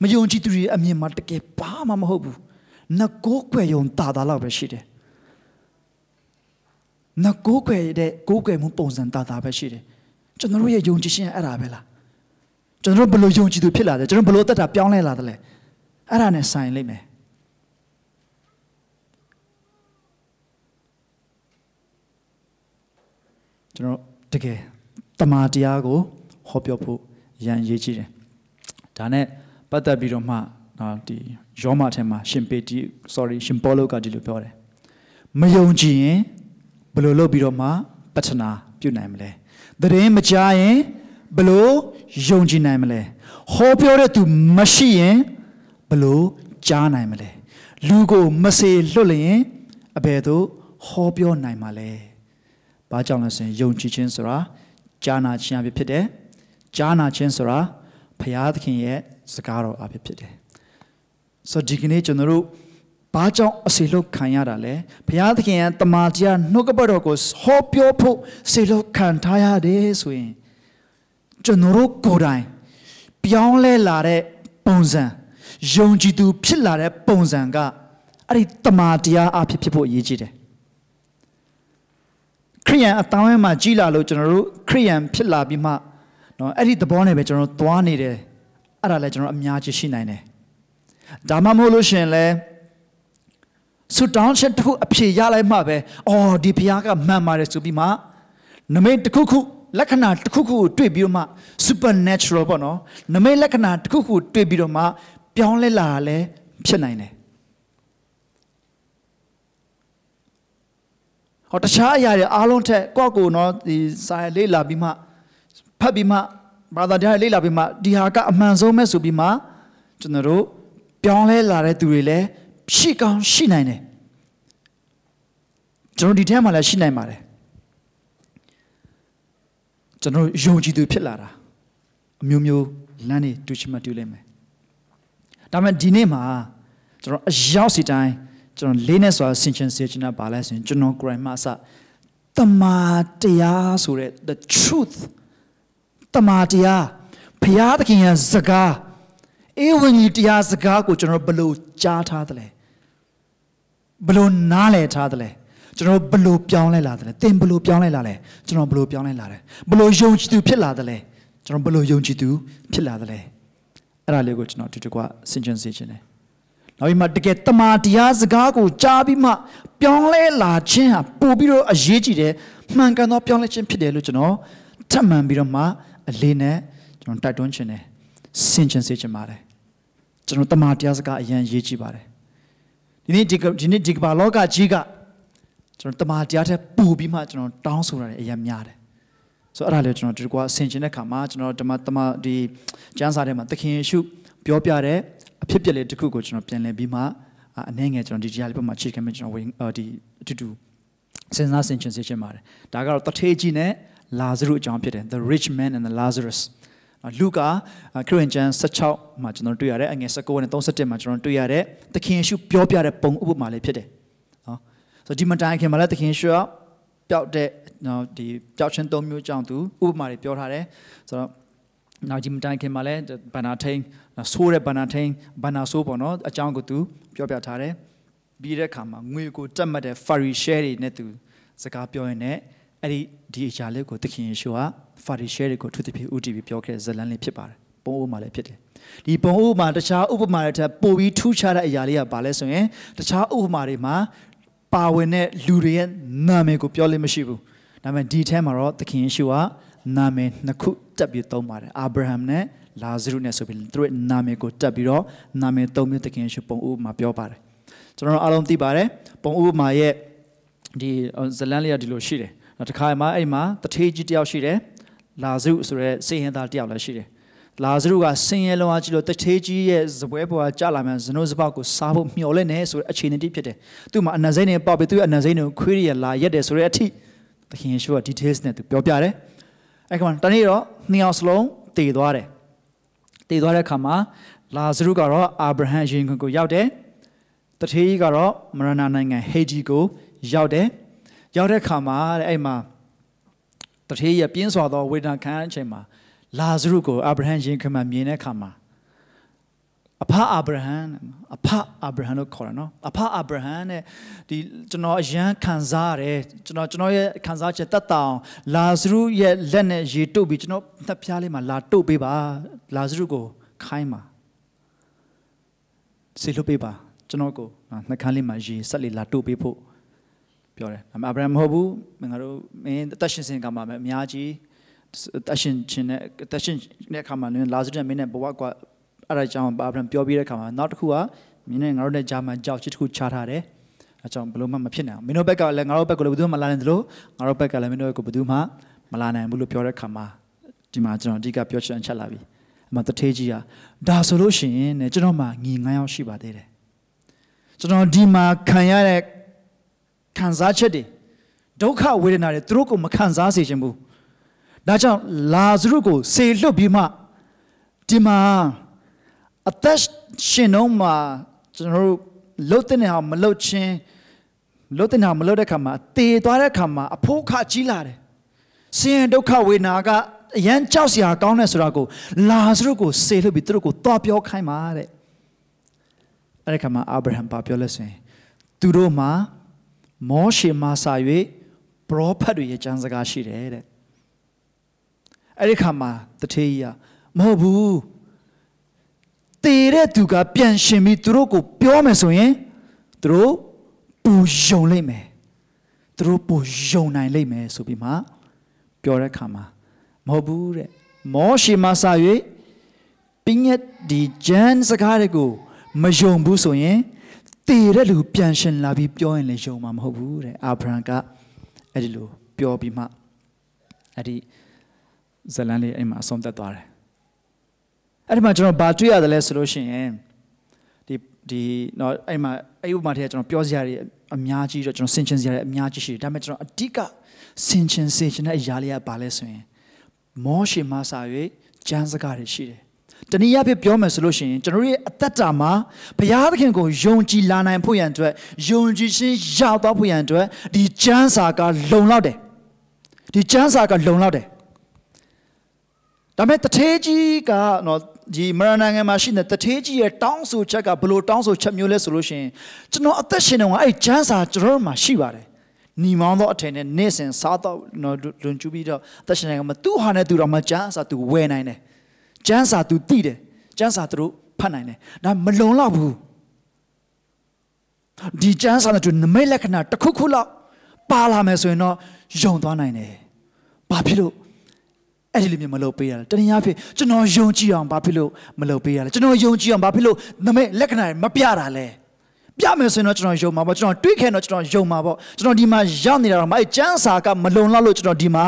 မယုံကြည်သူတွေအမြင်မှာတကယ်ဘာမှမဟုတ်ဘူးနှကိုးကွယ်ယုံတာတာလောက်ပဲရှိတယ်နှကိုးကွယ်တဲ့ကိုးကွယ်မှုပုံစံတာတာပဲရှိတယ်ကျွန်တော်တို့ရဲ့ယုံကြည်ခြင်းအဲ့ဒါပဲလားကျွန်တော်တို့ဘယ်လိုယုံကြည်သူဖြစ်လာတယ်ကျွန်တော်ဘယ်လိုတက်တာပြောင်းလဲလာတယ်လဲအဲ့ဒါနဲ့ဆိုင်လိမ့်မယ် ကျွန်တော်တကယ်တမာတရားကိုဟောပြောဖို့ရန်ရေးကြည့်တယ်ဒါနဲ့ပတ်သက်ပြီးတော့မှနော်ဒီယောမထဲမှာရှင်ပေတီ sorry ရှင်ပေါလုကဒီလိုပြောတယ်မယုံကြည်ရင်ဘယ်လိုလုပ်ပြီးတော့မှပတ္ထနာပြုနိုင်မလဲသတင်းမကြားရင်ဘယ်လိုယုံကြည်နိုင်မလဲဟောပြောတဲ့သူမရှိရင်ဘယ်လိုကြားနိုင်မလဲလူကိုမစေလွတ်လျင်အဘယ်သို့ဟောပြောနိုင်မှာလဲ ဘာကြောင့်လဲဆိုရင်ယုံကြည်ခြင်းဆိုတာကြားနာခြင်းအဖြစ်ဖြစ်တယ်ကြားနာခြင်းဆိုတာဖရာသခင်ရဲ့စကားတော်အဖြစ်ဖြစ်တယ်ဆိုတော့ဒီကနေ့ကျွန်တော်တို့ဘာကြောင့်အစေလုခံရတာလဲဘုရားသခင်ရဲ့တမန်တော်နှုတ်ကပတ်တော်ကိုဟောပြောဖို့စေလုခံထားရတယ်ဆိုရင်ကျွန်တော်တို့ကိုယ်တိုင်ပြောင်းလဲလာတဲ့ပုံစံယုံကြည်သူဖြစ်လာတဲ့ပုံစံကအဲ့ဒီတမန်တရားအဖြစ်ဖြစ်ဖို့အရေးကြီးတယ် ခရိယန်အတောင်းအမှာကြီးလာလို့ကျွန်တော်တို့ခရိယန်ဖြစ်လာပြီးမှနော်အဲ့ဒီသဘောနဲ့ပဲကျွန်တော်သွားနေတယ်အဲ့ဒါလည်းကျွန်တော်အများကြီးရှိနိုင်တယ်ဒါမှမဟုတ်လို့ရှင်လဲဆူတောင်းချက်တစ်ခုအဖြေရလိုက်မှပဲအော်ဒီဘုရားကမှန်ပါတယ်ဆိုပြီးမှနမိတ်တစ်ခုခုလက္ခဏာတစ်ခုခုကိုတွေ့ပြီးတော့မှ supernatural ပေါ့နော်နမိတ်လက္ခဏာတစ်ခုခုတွေ့ပြီးတော့မှပြောင်းလဲလာတာလည်းဖြစ်နိုင်တယ် ဟောတခြားအရာတွေအားလုံးထက်ကိုယ့်ကိုယ်နော်ဒီစာရလေးလာပြီးမှဖတ်ပြီးမှဘာသာတရားလေးလာပြီးမှဒီဟာကအမှန်ဆုံးပဲဆိုပြီးမှကျွန်တော်တို့ပြောင်းလဲလာတဲ့သူတွေလည်းရှိကောင်းရှိနိုင်တယ်ကျွန်တော်ဒီထဲမှာလည်းရှိနိုင်ပါတယ်ကျွန်တော်ယုံကြည်သူဖြစ်လာတာအမျိုးမျိုးလမ်းတွေတူချင်မှတူလိမ့်မယ်ဒါပေမဲ့ဒီနေ့မှာကျွန်တော်အရောက်စီတိုင်း ကျွန်တော်လေးနဲ့ဆိုတာဆင်ခြင်စေချင်တာပါလဲဆိုရင်ကျွန်တော် crime မှာအစတမာတရားဆိုတဲ့ the truth တမာတရားဘုရားသခင်ရဲ့စကားအေဝံကြီးတရားစကားကိုကျွန်တော်ဘယ်လိုကြားထားသလဲဘယ်လိုနားလည်ထားသလဲကျွန်တော်ဘယ်လိုပြောင်းလဲလာသလဲသင်ဘယ်လိုပြောင်းလဲလာလဲကျွန်တော်ဘယ်လိုပြောင်းလဲလာလဲဘယ်လိုယုံကြည်သူဖြစ်လာသလဲကျွန်တော်ဘယ်လိုယုံကြည်သူဖြစ်လာသလဲအဲ့ဒါလေးကိုကျွန်တော်ဒီတကွဆင်ခြင်စေချင်တယ် နောက်ပြီးမှတကယ်တမာတရားစကားကိုကြားပြီးမှပြောင်းလဲလာခြင်းဟာပို့ပြီးတော့အရေးကြီးတယ်မှန်ကန်သောပြောင်းလဲခြင်းဖြစ်တယ်လို့ကျွန်တော်ထပ်မံပြီးတော့မှအလေးနဲ့ကျွန်တော်တိုက်တွန်းခြင်းတယ်ဆင်ခြင်စေချင်ပါတယ်ကျွန်တော်တမာတရားစကားအရင်ရေးကြည့်ပါတယ်ဒီနေ့ဒီဒီနေ့ဒီကမ္ဘာလောကကြီးကကျွန်တော်တမာတရားထက်ပိုပြီးမှကျွန်တော်တောင်းဆိုရတယ်အရင်များတယ်ဆိုတော့အဲ့ဒါလေကျွန်တော်ဒီကွာဆင်ခြင်တဲ့ခါမှာကျွန်တော်တမတမဒီကျမ်းစာထဲမှာသခင်ယေရှုပြောပြတဲ့ အဖြစ်ပြက်လေးတစ်ခုကိုကျွန်တော်ပြန်လည်ပြီးမှအနှဲငယ်ကျွန်တော်ဒီကြားလေးဘက်မှာချိန်ခဲ့မယ်ကျွန်တော်ဝင်ဒီအတူတူစဉ်းစားဆင်ခြင်စေချင်ပါတယ်ဒါကတော့တထေးကြီးနဲ့လာဇရုအကြောင်းဖြစ်တယ် the rich man and the lazarus လူကာခရစ်ဝင်ကျမ်း16မှာကျွန်တော်တွေ့ရတယ်အငယ်19နဲ့31မှာကျွန်တော်တွေ့ရတဲ့သခင်ယေရှုပြောပြတဲ့ပုံဥပမာလေးဖြစ်တယ်နော်ဆိုတော့ဒီမတိုင်ခင်မှာလည်းသခင်ယေရှုကပျောက်တဲ့နော်ဒီပျောက်ခြင်းသုံးမျိုးကြောင့်သူဥပမာတွေပြောထားတယ်ဆိုတော့ နောက်ဒီမတိုင်ခင်မှာလည်းဘန္နာထိန်ဆိုးတဲ့ဘန္နာထိန်ဘန္နာဆိုးပေါ့နော်အကြောင်းကိုသူပြောပြထားတယ်ပြီးတဲ့အခါမှာငွေကိုတက်မှတ်တဲ့ Pharisee တွေနဲ့သူစကားပြောရင်လည်းအဲ့ဒီဒီအရာလေးကိုသခင်ယေရှုကဖာရီရှဲတွေကိုသူတဖြစ်ဥတီပြီးပြောခဲ့တဲ့ဇလန်းလေးဖြစ်ပါတယ်ပုံဥပမာလည်းဖြစ်တယ်ဒီပုံဥပမာတခြားဥပမာတွေထက်ပိုပြီးထူးခြားတဲ့အရာလေးကဘာလဲဆိုရင်တခြားဥပမာတွေမှာပါဝင်တဲ့လူတွေရဲ့နာမည်ကိုပြောလို့မရှိဘူးဒါပေမဲ့ဒီထဲမှာတော့သခင်ယေရှုက နာမည်နှစ်ခုတက်ပြီးသုံးပါတယ်အာဗြဟံနဲ့လာဇရုနဲ့ဆိုပြီးသူတို့နာမည်ကိုတက်ပြီးတော့နာမည်သုံးမျိုးသခင်ယေရှုပုံဥပမာပြောပါတယ်ကျွန်တော်တို့အားလုံးသိပါတယ်ပုံဥပမာရဲ့ဒီဇလန်းလေးကဒီလိုရှိတယ်တခါမှအဲ့မှာတထေးကြီးတယောက်ရှိတယ်လာဇရုဆိုရဲစေရင်သားတယောက်လည်းရှိတယ်လာဇရုကဆင်းရဲလုံးအားကြီးလို့တထေးကြီးရဲ့ဇပွဲပေါ်ကကြာလာမှဇနိုးစပောက်ကိုစားဖို့မျှော်လင့်နေဆိုတဲ့အခြေအနေတိဖြစ်တယ်သူ့မှာအနဇိန်းတွေပေါက်ပြီးသူ့အနဇိန်းတွေကိုခွေးရလာရက်တယ်ဆိုတဲ့အထိသခင်ယေရှုက details နဲ့သူပြောပြတယ် အဲ့ကမှတနေ့တော့နှစ်ယောက်စလုံးတည်သွားတယ်တည်သွားတဲ့အခါမှာလာဇရုကတော့အာဗြဟံရင်ခွင်ကိုရောက်တယ်တထေးကြီးကတော့မရဏနိုင်ငံဟေဂျီကိုရောက်တယ်ရောက်တဲ့ခါမှာတဲ့အဲ့မှာတထေးရပြင်းစွာသောဝေဒနာခံတဲ့အချိန်မှာလာဇရုကိုအာဗြဟံရင်ခမမြင်တဲ့ခါမှာ အဖအာဗြဟံအဖအာဗြဟံလို့ခေါ်တယ်နော်အဖအာဗြဟံတဲ့ဒီကျွန်တော်အရန်ခံစားရတယ်ကျွန်တော်ကျွန်တော်ရဲ့ခံစားချက်တက်တောင်လာဇရုရဲ့လက်နဲ့ရေတုပ်ပြီးကျွန်တော်နှစ်ပြားလေးမှာလာတုပ်ပေးပါလာဇရုကိုခိုင်းပါဆေလွတ်ပေးပါကျွန်တော်ကိုနှကန်းလေးမှာရေဆက်လေးလာတုပ်ပေးဖို့ပြောတယ်ဒါပေမဲ့အာဗြဟံမဟုတ်ဘူးငါတို့မင်းအသက်ရှင်စင်ကမှာပဲအများကြီးအသက်ရှင်ခြင်းနဲ့အသက်ရှင်တဲ့အခါမှာလည်းလာဇရုနဲ့မင်းနဲ့ဘဝကွာ အဲ့ဒါကြောင့်အာဗြဟံပြောပြီးတဲ့အခါမှာနောက်တစ်ခုကမင်းနဲ့ငါတို့နဲ့ဂျာမန်ကြောက်ချစ်တစ်ခုချထားတယ်အဲကြောင့်ဘလို့မှမဖြစ်နိုင်အောင်မင်းတို့ဘက်ကလည်းငါတို့ဘက်ကလည်းဘယ်သူမှမလာနိုင်သလိုငါတို့ဘက်ကလည်းမင်းတို့ကဘယ်သူမှမလာနိုင်ဘူးလို့ပြောတဲ့အခါမှာဒီမှာကျွန်တော်အဓိကပြောချင်ချက်လာပြီအမှတထေးကြီးကဒါဆိုလို့ရှိရင်ねကျွန်တော်မှညီ9ယောက်ရှိပါသေးတယ်ကျွန်တော်ဒီမှာခံရတဲ့ခံစားချက်တွေဒုက္ခဝေဒနာတွေသူတို့ကိုမခံစားစေချင်ဘူးဒါကြောင့်လာဇရုကိုဆေလွတ်ပြီးမှဒီမှာ အသက်ရှင်တော့မှကျွန်တော်တို့လှုပ်တဲ့နေဟာမလှုပ်ချင်းလှုပ်တဲ့နေဟာမလှုပ်တဲ့ခါမှာတေသွားတဲ့ခါမှာအဖို့ခကြီးလာတယ်ဆင်းရဲဒုက္ခဝေဒနာကအရန်ကြောက်စရာကောင်းတယ်ဆိုတာကိုလာဇရုကိုဆေလွတ်ပြီးသူတို့ကိုသွားပြောခိုင်းပါတဲ့အဲ့ဒီခါမှာအာဗြဟံပါပြောလဲဆိုရင်သူတို့မှာမောရှေမှာစာ၍ပရောဖက်တွေရဲ့ကျမ်းစကားရှိတယ်တဲ့အဲ့ဒီခါမှာတထေးကြီးကမဟုတ်ဘူး တည်တဲ့သူကပြန်ရှင်ပြီးသူတို့ကိုပြောမယ်ဆိုရင်သူတို့ပူယုံလိမ့်မယ်သူတို့ပူယုံနိုင်လိမ့်မယ်ဆိုပြီးမှပြောတဲ့ခါမှာမဟုတ်ဘူးတဲ့မောရှေမှာစာ၍ပင်းရဲ့ဒီကျမ်းစကားတွေကိုမယုံဘူးဆိုရင်တည်တဲ့လူပြန်ရှင်လာပြီးပြောရင်လည်းယုံမှာမဟုတ်ဘူးတဲ့အာဗြဟံကအဲ့ဒီလိုပြောပြီးမှအဲ့ဒီဇလန်လေးအိမ်မှာအဆုံးသက်သွားတယ် အဲ့ဒီမှာကျွန်တော်ဘာတွေ့ရတယ်လဲဆိုလို့ရှိရင်ဒီဒီတော့အဲ့မှာအဲ့ဥပမာထဲကျွန်တော်ပြောစရာတွေအများကြီးတော့ကျွန်တော်ဆင်ခြင်စရာတွေအများကြီးရှိတယ်ဒါပေမဲ့ကျွန်တော်အဓိကဆင်ခြင်စေချင်တဲ့အရာလေးကဘာလဲဆိုရင်မောရှေမဆာ၍ကျမ်းစကားတွေရှိတယ်တနည်းအားဖြင့်ပြောမယ်ဆိုလို့ရှိရင်ကျွန်တော်ရဲ့အသက်တာမှာဘုရားသခင်ကိုယုံကြည်လာနိုင်ဖို့ရန်အတွက်ယုံကြည်ခြင်းရောက်သွားဖို့ရန်အတွက်ဒီကျမ်းစာကလုံလောက်တယ်ဒီကျမ်းစာကလုံလောက်တယ်ဒါပေမဲ့တထေးကြီးကနော် ဒီမရနိုင်ငံမှာရှိတဲ့တထေးကြီးရဲ့တောင်းဆိုချက်ကဘလို့တောင်းဆိုချက်မျိုးလဲဆိုလို့ရှိရင်ကျွန်တော်အသက်ရှင်နေကအဲ့ကျမ်းစာကျွန်တော်မှာရှိပါတယ်ညီမောင်းသောအထည်နဲ့နေ့စဉ်စားတော့နော်လွန်ကျူးပြီးတော့အသက်ရှင်နေကမှာသူ့ဟာနဲ့သူတော့မကျမ်းစာသူဝယ်နိုင်တယ်ကျမ်းစာသူသိတယ်ကျမ်းစာသူတို့ဖတ်နိုင်တယ်ဒါမလုံလောက်ဘူးဒီကျမ်းစာနဲ့တူနမိတ်လက္ခဏာတစ်ခုခုလောက်ပါလာမယ်ဆိုရင်တော့ယုံသွားနိုင်တယ်ဘာဖြစ်လို့ အဲ့ဒီလိုမျိုးမလုပ်ပေးရလဲတနည်းအားဖြင့်ကျွန်တော်ယုံကြည်အောင်ဘာဖြစ်လို့မလုပ်ပေးရလဲကျွန်တော်ယုံကြည်အောင်ဘာဖြစ်လို့နမိတ်လက္ခဏာတွေမပြတာလဲပြမယ်ဆိုရင်တော့ကျွန်တော်ယုံမှာပေါ့ကျွန်တော်တွေးခဲ့တော့ကျွန်တော်ယုံမှာပေါ့ကျွန်တော်ဒီမှာရောက်နေတာတော့မအဲ့ကျမ်းစာကမလုံလောက်လို့ကျွန်တော်ဒီမှာ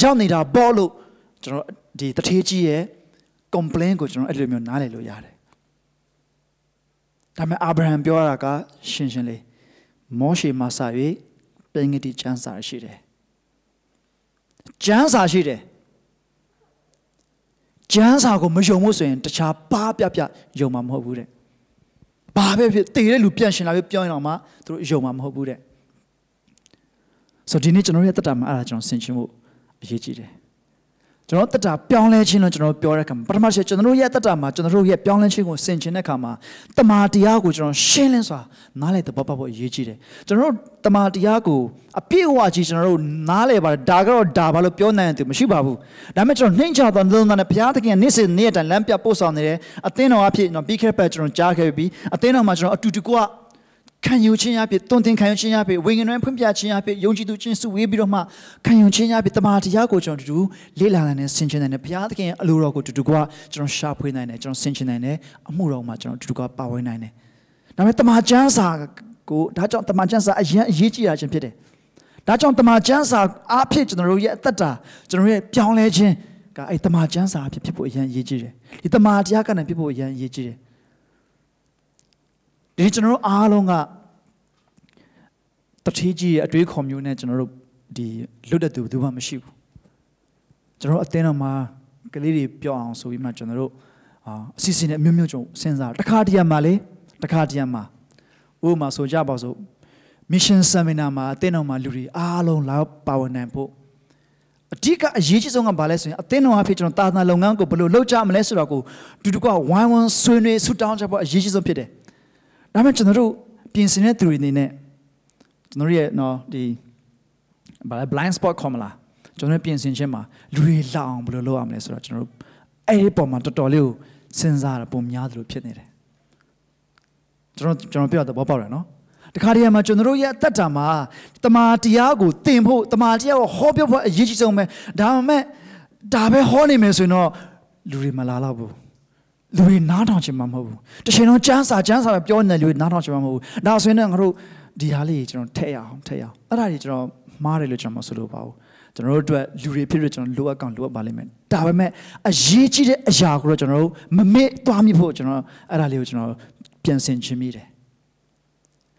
ရောက်နေတာပေါ့လို့ကျွန်တော်ဒီတထေးကြီးရဲ့ complain ကိုကျွန်တော်အဲ့လိုမျိုးနားလည်လို့ရတယ်ဒါပေမဲ့အာဗြဟံပြောရတာကရှင်းရှင်းလေးမောရှေမှာစ၍ပင်ငတိကျမ်းစာရှိတယ်ကျမ်းစာရှိတယ် ကျမ်းစာကိုမယုံလို့ဆိုရင်တခြားပါပြပြယုံမှာမဟုတ်ဘူးတဲ့ဘာပဲဖြစ်တည်တဲ့လူပြန်ရှင်လာပြီးပြောရင်တော့မှသူတို့ယုံမှာမဟုတ်ဘူးတဲ့ဆိုဒီနေ့ကျွန်တော်ရဲ့တက်တာမှာအဲ့ဒါကျွန်တော်ဆင်ခြင်မှုအရေးကြီးတယ် ကျွန်တော်တက်တာပြောင်းလဲခြင်းလို့ကျွန်တော်ပြောတဲ့အခါမှာပထမရှိကျွန်တော်ရဲ့တက်တာမှာကျွန်တော်ရဲ့ပြောင်းလဲခြင်းကိုဆင်ခြင်တဲ့အခါမှာတမာတရားကိုကျွန်တော်ရှင်းလင်းစွာနားလည်သဘောပေါက်ဖို့အရေးကြီးတယ်ကျွန်တော်တမာတရားကိုအပြည့်အဝကြီးကျွန်တော်တို့နားလည်ပါတယ်ဒါကတော့ဒါဘာလို့ပြောနိုင်တယ်မရှိပါဘူးဒါပေမဲ့ကျွန်တော်နှိမ့်ချသောလုံးသားနဲ့ဘုရားသခင်နေ့စဉ်နေ့တိုင်းလမ်းပြပို့ဆောင်နေတယ်အသင်းတော်အဖြစ်ကျွန်တော်ပြီးခဲ့တဲ့ကျွန်တော်ကြားခဲ့ပြီးအသင်းတော်မှာကျွန်တော်အတူတကွ ခံယူခြင်းအဖြစ်တွန်းတင်ခံယူခြင်းအဖြစ်ဝိညာဉ်တွင်ဖွင့်ပြခြင်းအဖြစ်ယုံကြည်သူချင်းစုဝေးပြီးတော့မှခံယူခြင်းအဖြစ်တမန်တရားကိုကျွန်တော်တူတူလေ့လာနိုင်တဲ့ဆင်ခြင်နိုင်တဲ့ဘုရားသခင်ရဲ့အလိုတော်ကိုတူတူကကျွန်တော်ရှာဖွေနိုင်တယ်ကျွန်တော်ဆင်ခြင်နိုင်တယ်အမှုတော်မှာကျွန်တော်တူတူကပါဝင်နိုင်တယ်ဒါပေမဲ့တမန်ကျမ်းစာကိုဒါကြောင့်တမန်ကျမ်းစာအရင်အရေးကြီးတာချင်းဖြစ်တယ်ဒါကြောင့်တမန်ကျမ်းစာအားဖြင့်ကျွန်တော်တို့ရဲ့အသက်တာကျွန်တော်ရဲ့ပြောင်းလဲခြင်းကအဲ့တမန်ကျမ်းစာအဖြစ်ဖြစ်ဖို့အရင်အရေးကြီးတယ်ဒီတမန်တရားကနေဖြစ်ဖို့အရင်အရေးကြီးတယ် ဒီကျွန်တော်တို့အားလုံးကတတိကြီးရဲ့အတွေးခေါ်မျိုးနဲ့ကျွန်တော်တို့ဒီလွတ်တဲ့သူဘယ်သူမှမရှိဘူးကျွန်တော်တို့အသင်းတော်မှာကလေးတွေပြောအောင်ဆိုပြီးမှကျွန်တော်တို့အာအစီအစဉ်နဲ့မျိုးမျိုးကျွန်တော်စဉ်းစားတစ်ခါတည်းမှာလေတစ်ခါတည်းမှာဥပမာဆိုကြပါစို့ mission seminar မှာအသင်းတော်မှာလူတွေအားလုံးလာပါဝင်နိုင်ဖို့အဓိကအရေးကြီးဆုံးကဘာလဲဆိုရင်အသင်းတော်အဖြစ်ကျွန်တော်တာသနာလုပ်ငန်းကိုဘယ်လိုလုပ်ကြမလဲဆိုတော့ကိုတူတူကဝိုင်းဝန်းဆွေးနွေးဆူတောင်းကြဖို့အရေးကြီးဆုံးဖြစ်တယ်။ ဒါပေမဲ့ကျွန်တော်တို့ပြင်ဆင်တဲ့သူတွေအနေနဲ့ကျွန်တော်ရဲ့နော်ဒီဘာလဲ blind spot ခေါ်မလားကျွန်တော်ပြင်ဆင်ခြင်းမှာလူတွေလောက်အောင်ဘယ်လိုလုပ်ရမလဲဆိုတော့ကျွန်တော်တို့အဲ့ဒီပုံမှာတော်တော်လေးကိုစဉ်းစားရပုံများသလိုဖြစ်နေတယ်ကျွန်တော်ကျွန်တော်ပြောတဲ့ဘောပေါက်တယ်နော်တခါတည်းမှာကျွန်တော်တို့ရဲ့အသက်တာမှာတမာတရားကိုသင်ဖို့တမာတရားကိုဟောပြောဖို့အရေးကြီးဆုံးပဲဒါပေမဲ့ဒါပဲဟောနေမယ်ဆိုရင်တော့လူတွေမလာတော့ဘူး လူတွေနားထောင်ချင်မှာမဟုတ်ဘူးတချိန်လုံးကျမ်းစာကျမ်းစာပဲပြောနေလူတွေနားထောင်ချင်မှာမဟုတ်ဘူးဒါဆိုရင်တော့ငါတို့ဒီဟာလေးကျွန်တော်ထည့်ရအောင်ထည့်ရအောင်အဲ့ဒါကြီးကျွန်တော်မားတယ်လို့ကျွန်တော်မဆိုလို့ပါဘူးကျွန်တော်တို့အတွက်လူတွေဖြစ်လို့ကျွန်တော်လိုအပ်ကောင်လိုအပ်ပါလိမ့်မယ်ဒါပေမဲ့အရေးကြီးတဲ့အရာကိုတော့ကျွန်တော်တို့မမေ့သွားမိဖို့ကျွန်တော်အဲ့ဒါလေးကိုကျွန်တော်ပြန်ဆင်ခြင်းမိတယ်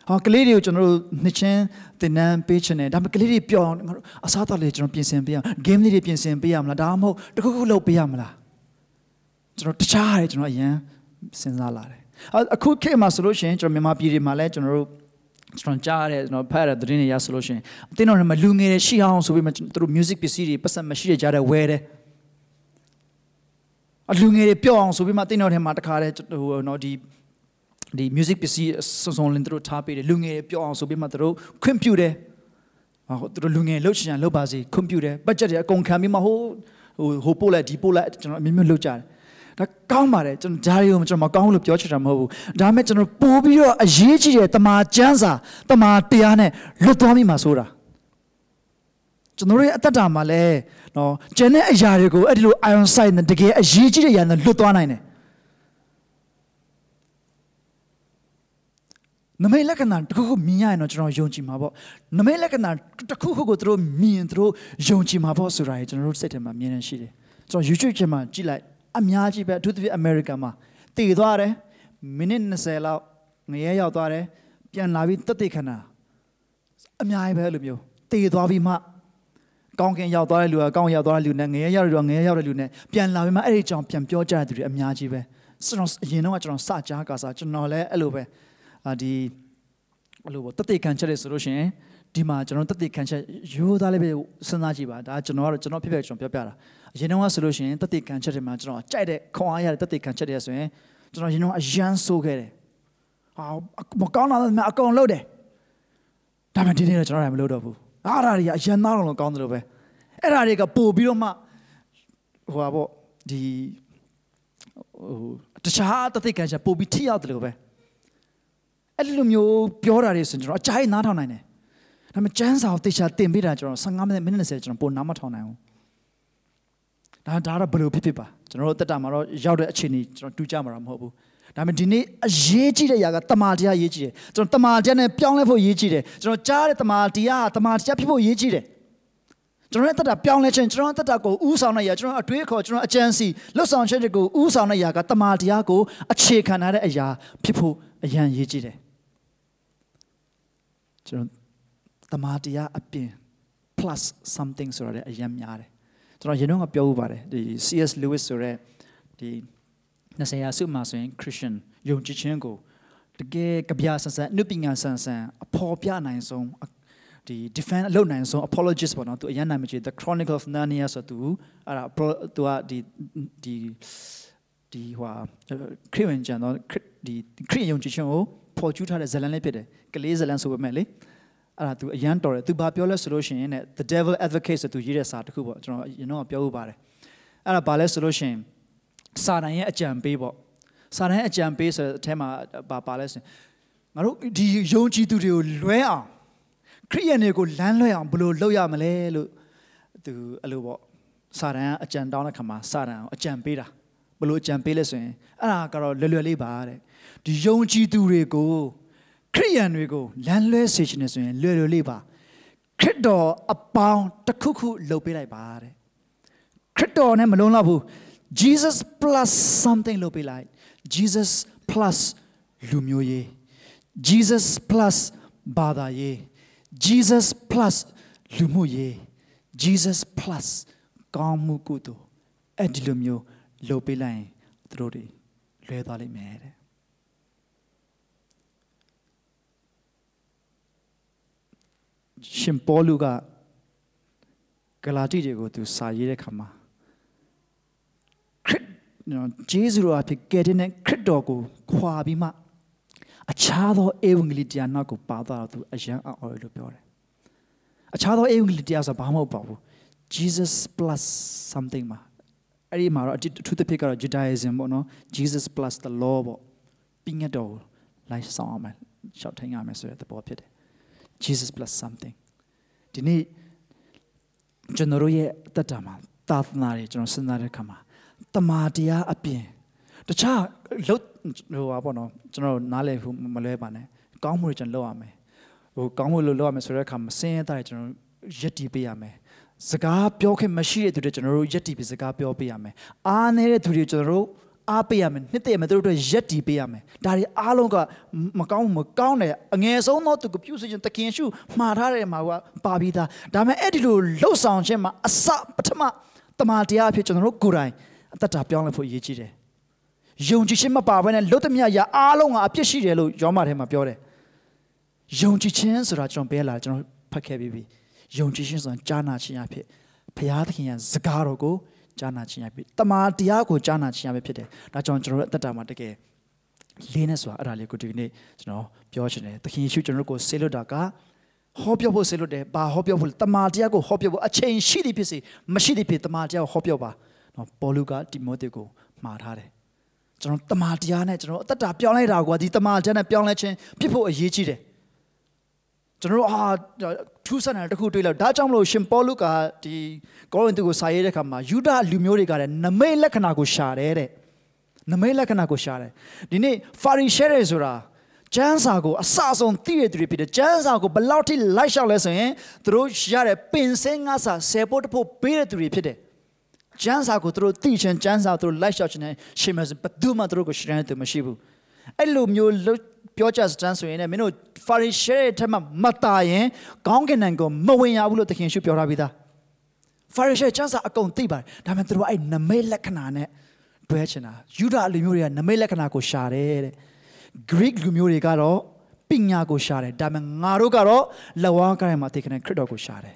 ဟောကလေးတွေကိုကျွန်တော်တို့နှစ်ချင်းတင်နန်းပေးချင်တယ်ဒါပေမဲ့ကလေးတွေပြောင်းငါတို့အစားအသောက်လေးကျွန်တော်ပြင်ဆင်ပေးအောင်ဂိမ်းလေးတွေပြင်ဆင်ပေးရမလားဒါမှမဟုတ်တခုခုလုပ်ပေးရမလား ကျွန်တော်တခြားတယ်ကျွန်တော်အရင်စဉ်းစားလာတယ်အခုခေတ်မှာဆိုလို့ရှိရင်ကျွန်တော်မြန်မာပြည်တွေမှာလည်းကျွန်တော်တို့ကျွန်တော်ကြားရတယ်ကျွန်တော်ဖတ်ရတဲ့သတင်းတွေရဆိုလို့ရှိရင်အတင်းတော်တွေမှာလူငယ်တွေရှိအောင်ဆိုပြီးမှသူတို့ music ပစ္စည်းတွေပတ်စံမရှိတဲ့ကြားတဲ့ဝဲတယ်အလူငယ်တွေပြောအောင်ဆိုပြီးမှအတင်းတော်တွေမှာတခါတည်းဟိုနော်ဒီဒီ music ပစ္စည်းစုံစုံလင်းတို့ထားပေးတယ်လူငယ်တွေပြောအောင်ဆိုပြီးမှသူတို့ခွင့်ပြုတယ်ဟိုသူတို့လူငယ်လှုပ်ချင်လှုပ်ပါစေခွင့်ပြုတယ်ဘတ်ဂျက်တွေအကုန်ခံပြီးမှဟိုဟိုဟိုပို့လိုက်ဒီပို့လိုက်ကျွန်တော်အမျိုးမျိုးလှုပ်ကြတယ် ဒါကောင်းပါတယ်ကျွန်တော်ဂျာရီကိုကျွန်တော်မကောင်းလို့ပြောချင်တာမဟုတ်ဘူးဒါပေမဲ့ကျွန်တော်ပို့ပြီးတော့အရေးကြီးတဲ့တမာကျမ်းစာတမာတရားနဲ့လွတ်သွားမိမှာဆိုတာကျွန်တော်ရဲ့အသက်တာမှာလည်းနော်ကျန်တဲ့အရာတွေကိုအဲ့ဒီလို iron sight နဲ့တကယ်အရေးကြီးတဲ့အရာနဲ့လွတ်သွားနိုင်တယ်နမိတ်လက္ခဏာတစ်ခုခုမြင်ရရင်တော့ကျွန်တော်ယုံကြည်မှာပေါ့နမိတ်လက္ခဏာတစ်ခုခုကိုသူတို့မြင်သူတို့ယုံကြည်မှာပေါ့ဆိုတာကြီးကျွန်တော်တို့စိတ်ထဲမှာမြင်နေရှိတယ်ကျွန်တော် YouTube ချင်မှာကြည့်လိုက် အများကြီးပဲအထူးသဖြင့် America မှာတည်သွားတယ်မိနစ်20လောက်ငရဲရောက်သွားတယ်ပြန်လာပြီးတက်တိခဏအများကြီးပဲလို့မျိုးတည်သွားပြီးမှကောင်းကင်ရောက်သွားတဲ့လူကကောင်းရောက်သွားတဲ့လူနဲ့ငရဲရောက်တဲ့လူကငရဲရောက်တဲ့လူနဲ့ပြန်လာပြီးမှအဲ့ဒီကြောင်ပြန်ပြောကြတဲ့သူတွေအများကြီးပဲကျွန်တော်အရင်တော့ကျွန်တော်စကြားကစားကျွန်တော်လည်းအဲ့လိုပဲအာဒီအဲ့လိုပေါ့တက်တိခံချက်လေဆိုလို့ရှိရင် ဒီမှာကျွန်တော်တက်တိခံချက်ရိုးသားလေးပဲစဉ်းစားကြည့်ပါဒါကျွန်တော်ကတော့ကျွန်တော်ဖြစ်ဖြစ်ကျွန်တော်ပြောပြတာအရင်တော့ဆိုလို့ရှိရင်တက်တိခံချက်တွေမှာကျွန်တော်ကြိုက်တဲ့ခွန်အားရတဲ့တက်တိခံချက်တွေဆိုရင်ကျွန်တော်ရင်တော့အရန်ဆိုးခဲ့တယ်ဟာမကောင်းတာလည်းအကုန်လုပ်တယ်ဒါပေမဲ့ဒီနေ့တော့ကျွန်တော်လည်းမလုပ်တော့ဘူးအားရတွေကအရန်သားလုံးကောင်းတယ်လို့ပဲအဲ့ဓာတွေကပို့ပြီးတော့မှဟိုပါပေါ့ဒီဟိုတခြားတက်တိခံချက်ပို့ပြီးထိရောက်တယ်လို့ပဲအဲ့အဲ့လိုမျိုးပြောတာတွေဆိုရင်ကျွန်တော်အကြိုက်နားထောင်နိုင်တယ် ဒါပေမဲ့ကျန်းစာကိုတေချာတင်ပေးတာကျွန်တော်15မိနစ်မိနစ်20ကျွန်တော်ပိုနားမထောင်နိုင်ဘူးဒါဒါတော့ဘယ်လိုဖြစ်ဖြစ်ပါကျွန်တော်တို့တက်တာမှာတော့ရောက်တဲ့အခြေအနေကျွန်တော်တူကြမှာတော့မဟုတ်ဘူးဒါပေမဲ့ဒီနေ့အရေးကြီးတဲ့ຢာကတမာတရားရေးကြီးတယ်ကျွန်တော်တမာတရားနဲ့ပြောင်းလဲဖို့ရေးကြီးတယ်ကျွန်တော်ကြားတဲ့တမာတရားတမာတရားဖြစ်ဖို့ရေးကြီးတယ်ကျွန်တော်ရဲ့တက်တာပြောင်းလဲခြင်းကျွန်တော်ရဲ့တက်တာကိုဥဆောင်တဲ့ຢာကျွန်တော်အတွေးအခေါ်ကျွန်တော်အကြံစီလွတ်ဆောင်ချက်တွေကိုဥဆောင်တဲ့ຢာကတမာတရားကိုအခြေခံထားတဲ့အရာဖြစ်ဖို့အရန်ရေးကြီးတယ်ကျွန်တော် တမာတရားအပြင် plus something ဆိုရတဲ့အရင်များတယ်ကျွန်တော်ရင်တော့ပြောဥပါတယ်ဒီ CS Lewis ဆိုတဲ့ဒီ20ရာစုမှာဆိုရင် Christian ယုံကြည်ခြင်းကိုတကယ်ကြပြဆန်ဆန်အနုပညာဆန်ဆန်အဖော်ပြနိုင်ဆုံးဒီ defend အလုပ်နိုင်ဆုံး apologist ပေါ့နော်သူအရင်နာမည်ကြီး The Chronicle of Narnia ဆိုသူအဲ့ဒါသူကဒီဒီဒီဟိုခရစ်ဝင်ကျန်တော့ဒီခရစ်ယုံကြည်ခြင်းကိုပေါ်ကျူးထားတဲ့ဇလန်လေးဖြစ်တယ်ကလေးဇလန်ဆိုပေမဲ့လေ အဲ့ဒါသူအရန်တော်တယ်သူဘာပြောလဲဆိုလို့ရှိရင်တဲ့ the devil advocate ဆိုသူရေးတဲ့စာတစ်ခုပေါ့ကျွန်တော်ရင်တော့ပြောဥပါတယ်အဲ့ဒါဘာလဲဆိုလို့ရှိရင်စာတန်ရဲ့အကြံပေးပေါ့စာတန်ရဲ့အကြံပေးဆိုတဲ့အထဲမှာဘာပါလဲဆိုရင်ငါတို့ဒီယုံကြည်သူတွေကိုလွဲအောင်ခရိယန်တွေကိုလမ်းလွဲအောင်ဘယ်လိုလုပ်ရမလဲလို့သူအဲ့လိုပေါ့စာတန်ကအကြံတောင်းတဲ့ခါမှာစာတန်အကြံပေးတာဘယ်လိုအကြံပေးလဲဆိုရင်အဲ့ဒါကတော့လွယ်လွယ်လေးပါတဲ့ဒီယုံကြည်သူတွေကို ခရိယန်တွေကိုလမ်းလွဲစေချင်တယ်ဆိုရင်လွယ်လွယ်လေးပါခရစ်တော်အပေါင်းတစ်ခုခုလုပ်ပေးလိုက်ပါတဲ့ခရစ်တော်နဲ့မလုံးတော့ဘူး Jesus plus something လုပ်ပေးလိုက် Jesus plus လူမျိုးရေး Jesus plus ဘာသာရေး Jesus plus လူမှုရေး Jesus plus ကောင်းမှုကုသိုလ်အဲ့ဒီလိုမျိုးလုပ်ပေးလိုက်ရင်သူတို့တွေလွဲသွားလိမ့်မယ်တဲ့ ရှင်ပေါလုကဂလာတိတွေကိုသူစာရေးတဲ့ခါမှာခရစ်နော်ဂျေဇုတော်အဖြစ်ကယ်တင်တဲ့ခရစ်တော်ကိုခွာပြီးမှအခြားသောဧဝံဂေလိတရားနောက်ကိုပါသွားတော့သူအယံအော်လို့ပြောတယ်အခြားသောဧဝံဂေလိတရားဆိုဘာမှမဟုတ်ပါဘူး Jesus plus something မှာအဲ့ဒီမှာတော့အထူးသဖြင့်ကတော့ Judaism ပေါ့နော် Jesus plus the law ပေါ့ပြီးငတ်တော်လိုက်ဆောင်အောင်မယ်ရှောက်ထိုင်ရမယ်ဆိုတဲ့သဘောဖြစ်တယ် Jesus plus something ဒီနေ့ကျွန်တော်တို့ရဲ့အသက်တာမှာသာသနာတွေကျွန်တော်စဉ်းစားတဲ့အခါမှာတမာတရားအပြင်တခြားလုတ်ဟိုပါပေါ့နော်ကျွန်တော်နားလည်ဖို့မလွဲပါနဲ့ကောင်းမှုတွေကျွန်တော်လုပ်ရမယ်ဟိုကောင်းမှုလို့လုပ်ရမယ်ဆိုတဲ့အခါမှာစင်းရဲတာတွေကျွန်တော်ရက်တီးပေးရမယ်စကားပြောခင်မရှိတဲ့သူတွေကျွန်တော်တို့ရက်တီးပြီးစကားပြောပေးရမယ်အားနေတဲ့သူတွေကျွန်တော်တို့ အားပေးရမယ်နှစ်သက်ရမယ်သူတို့အတွက်ရက်တီပေးရမယ်ဒါတွေအားလုံးကမကောင်းမကောင်းတယ်အငယ်ဆုံးသောသူကပြုစုခြင်းတခင်ရှုမှားထားတယ်မှာကပါပြီးသားဒါပေမဲ့အဲ့ဒီလိုလှုပ်ဆောင်ခြင်းမှာအစပထမတမန်တရားအဖြစ်ကျွန်တော်တို့ကိုယ်တိုင်အသက်တာပြောင်းလဲဖို့ရည်ကြီးတယ်ယုံကြည်ခြင်းမပါဘဲနဲ့လွတ်သမျှရာအားလုံးကအပြစ်ရှိတယ်လို့ယောမထဲမှာပြောတယ်ယုံကြည်ခြင်းဆိုတာကျွန်တော်ဘယ်လာကျွန်တော်ဖတ်ခဲ့ပြီးပြီယုံကြည်ခြင်းဆိုတာကြားနာခြင်းအဖြစ်ဘုရားသခင်ရဲ့စကားတော်ကို ကြားနာခြင်းရပြီတမာတရားကိုကြားနာခြင်းရပဲဖြစ်တယ်ဒါကြောင့်ကျွန်တော်တို့အသက်တာမှာတကယ်လေးနဲ့ဆိုတာအဲ့ဒါလေးကိုဒီနေ့ကျွန်တော်ပြောချင်တယ်သခင်ယေရှုကျွန်တော်တို့ကိုဆေးလွတ်တာကဟောပြောဖို့ဆေးလွတ်တယ်ဘာဟောပြောဖို့တမာတရားကိုဟောပြောဖို့အချိန်ရှိသည်ဖြစ်စေမရှိသည်ဖြစ်တမာတရားကိုဟောပြောပါနော်ပေါလုကတိမောသေကိုမှာထားတယ်ကျွန်တော်တမာတရားနဲ့ကျွန်တော်အသက်တာပြောင်းလဲတာကွာဒီတမာတရားနဲ့ပြောင်းလဲခြင်းဖြစ်ဖို့အရေးကြီးတယ် ကျွန်တော်တို့အာထူးဆန်းတဲ့တခုတွေ့လောက်ဒါကြောင့်မလို့ရှင်ပေါလုကဒီကောရိန္သုကိုစာရေးတဲ့အခါမှာယူဒလူမျိုးတွေကလည်းနမိတ်လက္ခဏာကိုရှာတယ်တဲ့နမိတ်လက္ခဏာကိုရှာတယ်ဒီနေ့ဖာရိရှဲတွေဆိုတာကျမ်းစာကိုအစဆုံးသိရသူတွေဖြစ်တယ်ကျမ်းစာကိုဘယ်လောက်ထိလိုက်လျှောက်လဲဆိုရင်သူတို့ရတဲ့ပင်စင်းငါစာဆယ်ဖို့တဖို့ပေးတဲ့သူတွေဖြစ်တယ်ကျမ်းစာကိုသူတို့သိချင်ကျမ်းစာသူတို့လိုက်လျှောက်ချင်တယ်ရှင်မစဘသူမှသူတို့ကိုရှင်းတဲ့သူမရှိဘူးအဲ့လိုမျိုး ပြောကြစတန်းဆိုရင်လည်းမင်းတို့ဖာရိရှဲထက်မှမတာရင်ကောင်းကင်နိုင်ငံကိုမဝင်ရဘူးလို့သခင်ရှုပြောထားပြီးသားဖာရိရှဲကျမ်းစာအကုန်သိပါတယ်ဒါပေမဲ့သူတို့အဲ့နမိတ်လက္ခဏာနဲ့တွဲချင်တာယူဒလူမျိုးတွေကနမိတ်လက္ခဏာကိုရှာတယ်တဲ့ Greek လူမျိုးတွေကတော့ပညာကိုရှာတယ်ဒါပေမဲ့ငါတို့ကတော့လက်ဝါးကိုင်းမှာသိခနဲ့ခရစ်တော်ကိုရှာတယ်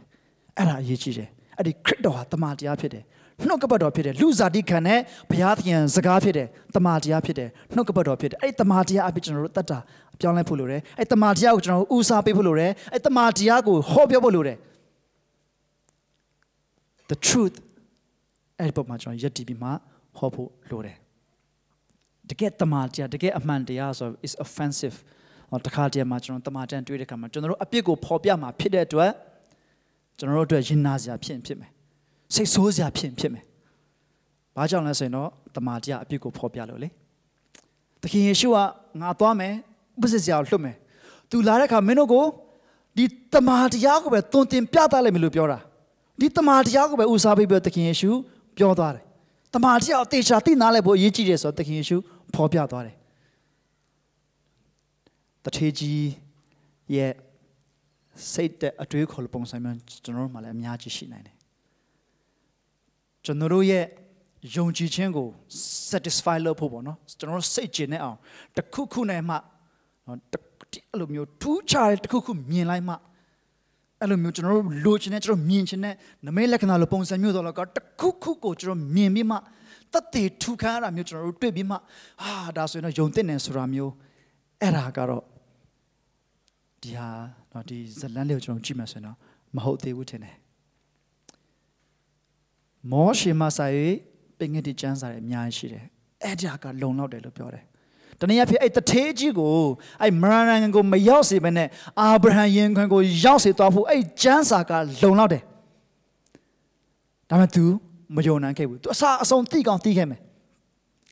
အဲ့ဒါအရေးကြီးတယ်အဲ့ဒီခရစ်တော်ဟာတမန်တရားဖြစ်တယ် နှုတ်ကပတ်တော်ဖြစ်တယ်လူစားတိခံတဲ့ဘုရားသခင်စကားဖြစ်တယ်တမာတရားဖြစ်တယ်နှုတ်ကပတ်တော်ဖြစ်တယ်အဲ့ဒီတမာတရားအဖြစ်ကျွန်တော်တို့တတ်တာပြောင်းလဲဖို့လိုတယ်အဲ့တမာတရားကိုကျွန်တော်တို့ဦးစားပေးဖို့လိုတယ်အဲ့တမာတရားကိုဟောပြောဖို့လိုတယ် the truth အဲ့ဒီပုံမှာကျွန်တော်ယက်တီပြီးမှဟောဖို့လိုတယ်တကယ်တမာတရားတကယ်အမှန်တရားဆို is offensive တခါတည်းမှာကျွန်တော်တမန်တန်တွေ့တဲ့ခါမှာကျွန်တော်တို့အပြစ်ကိုဖော်ပြမှာဖြစ်တဲ့အတွက်ကျွန်တော်တို့အတွက်ရင်နာစရာဖြစ်ဖြစ်မယ် စိတ်ဆိုးစရာဖြစ်ဖြစ်မယ်ဘာကြောင့်လဲဆိုရင်တော့တမန်တရားအပြစ်ကိုဖော်ပြလို့လေသခင်ယေရှုကငါသွားမယ်ဥပ္ပစရာကိုလွတ်မယ်သူလာတဲ့ခါမင်းတို့ကိုဒီတမန်တရားကိုပဲတွင်တင်ပြသလိုက်မယ်လို့ပြောတာဒီတမန်တရားကိုပဲဦးစားပေးပြီးသခင်ယေရှုပြောသွားတယ်တမန်တရားအသေးချာသိနာလဲဖို့အရေးကြီးတယ်ဆိုတော့သခင်ယေရှုဖော်ပြသွားတယ်တထေကြီးရဲ့စိတ်တဲ့အတွေးခေါ်ပုံစံမျိုးကျွန်တော်တို့မှလည်းအများကြီးရှိနိုင်တယ် ကျွန်တော်တို့ရဲ့ယုံကြည်ခြင်းကို satisfy လုပ်ဖို့ပေါ့နော်ကျွန်တော်တို့စိတ်ကျင်နေအောင်တခုခုနဲ့မှနော်အဲ့လိုမျိုးထူးခြားတဲ့တခုခုမြင်လိုက်မှအဲ့လိုမျိုးကျွန်တော်တို့လိုချင်တဲ့ကျွန်တော်မြင်ချင်တဲ့နမိတ်လက္ခဏာလိုပုံစံမျိုးတော့ကတခုခုကိုကျွန်တော်မြင်ပြီးမှတတ်တည်ထူခါရတာမျိုးကျွန်တော်တို့တွေ့ပြီးမှဟာဒါဆိုရင်တော့ယုံတဲ့နေဆိုတာမျိုးအဲ့ဒါကတော့ဒီဟာတော့ဒီဇလန်းလေးကိုကျွန်တော်ကြည့်မှဆိုရင်တော့မဟုတ်သေးဘူးထင်တယ် မောရှေမဆိုင်ပင်ငယ်တီကျမ်းစာတွေအများကြီးရှိတယ်အဲ့ဒါကလုံလောက်တယ်လို့ပြောတယ်တနည်းအားဖြင့်အဲ့တထေးကြီးကိုအဲ့မရဏန်ကိုမရောက်စေဘဲနဲ့အာဗြဟံယင်ခွင်ကိုရောက်စေသွားဖို့အဲ့ကျမ်းစာကလုံလောက်တယ်ဒါပေမဲ့ तू မယုံနိုင်ခဲ့ဘူး तू အစာအဆုံးတိကောင်းတိခဲ့မယ်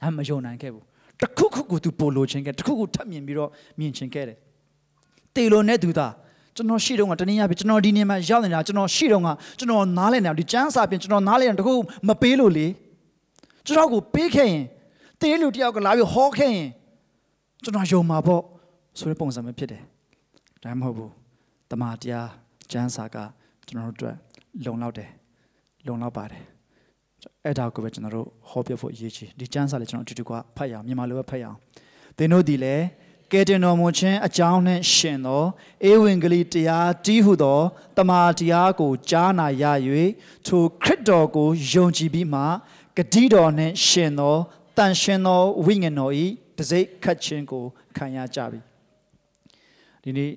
အမယုံနိုင်ခဲ့ဘူးတခုခုကို तू ပို့လို့ချင်းခဲ့တခုခုထပ်မြင်ပြီးတော့မြင်ချင်းခဲ့တယ်တေလိုနဲ့ तू သား ကျွန်တော်ရှိတော့ကတနည်းအားဖြင့်ကျွန်တော်ဒီနေမှာရောက်နေတာကျွန်တော်ရှိတော့ကကျွန်တော်နားလည်နေတာဒီကျမ်းစာပြင်ကျွန်တော်နားလည်နေတာတခုမပေးလို့လေကျွန်တော်ကိုပေးခဲ့ရင်တေးလူတယောက်ကလာပြီးဟောခဲ့ရင်ကျွန်တော်ယုံမှာပေါ့ဆိုတဲ့ပုံစံမျိုးဖြစ်တယ်ဒါမှမဟုတ်ဘူးတမန်တရားကျမ်းစာကကျွန်တော်တို့အတွက်လုံလောက်တယ်လုံလောက်ပါတယ်အဲ့ဒါကိုပဲကျွန်တော်တို့ဟောပြဖို့အရေးကြီးဒီကျမ်းစာလေးကျွန်တော်အတူတူကဖတ်ရအောင်မြန်မာလိုပဲဖတ်ရအောင်သင်တို့ဒီလေ ကဲတင်တော်မူခြင်းအကြောင်းနဲ့ရှင်သောဧဝံဂေလိတရားတီးဟုသောတမန်တရားကိုကြားနာရ၍ထိုခရစ်တော်ကိုယုံကြည်ပြီးမှဂတိတော်နှင့်ရှင်သောတန်ရှင်သောဝိညာဉ်တော်၏တစိ့ခတ်ခြင်းကိုခံရကြပြီဒီနေ့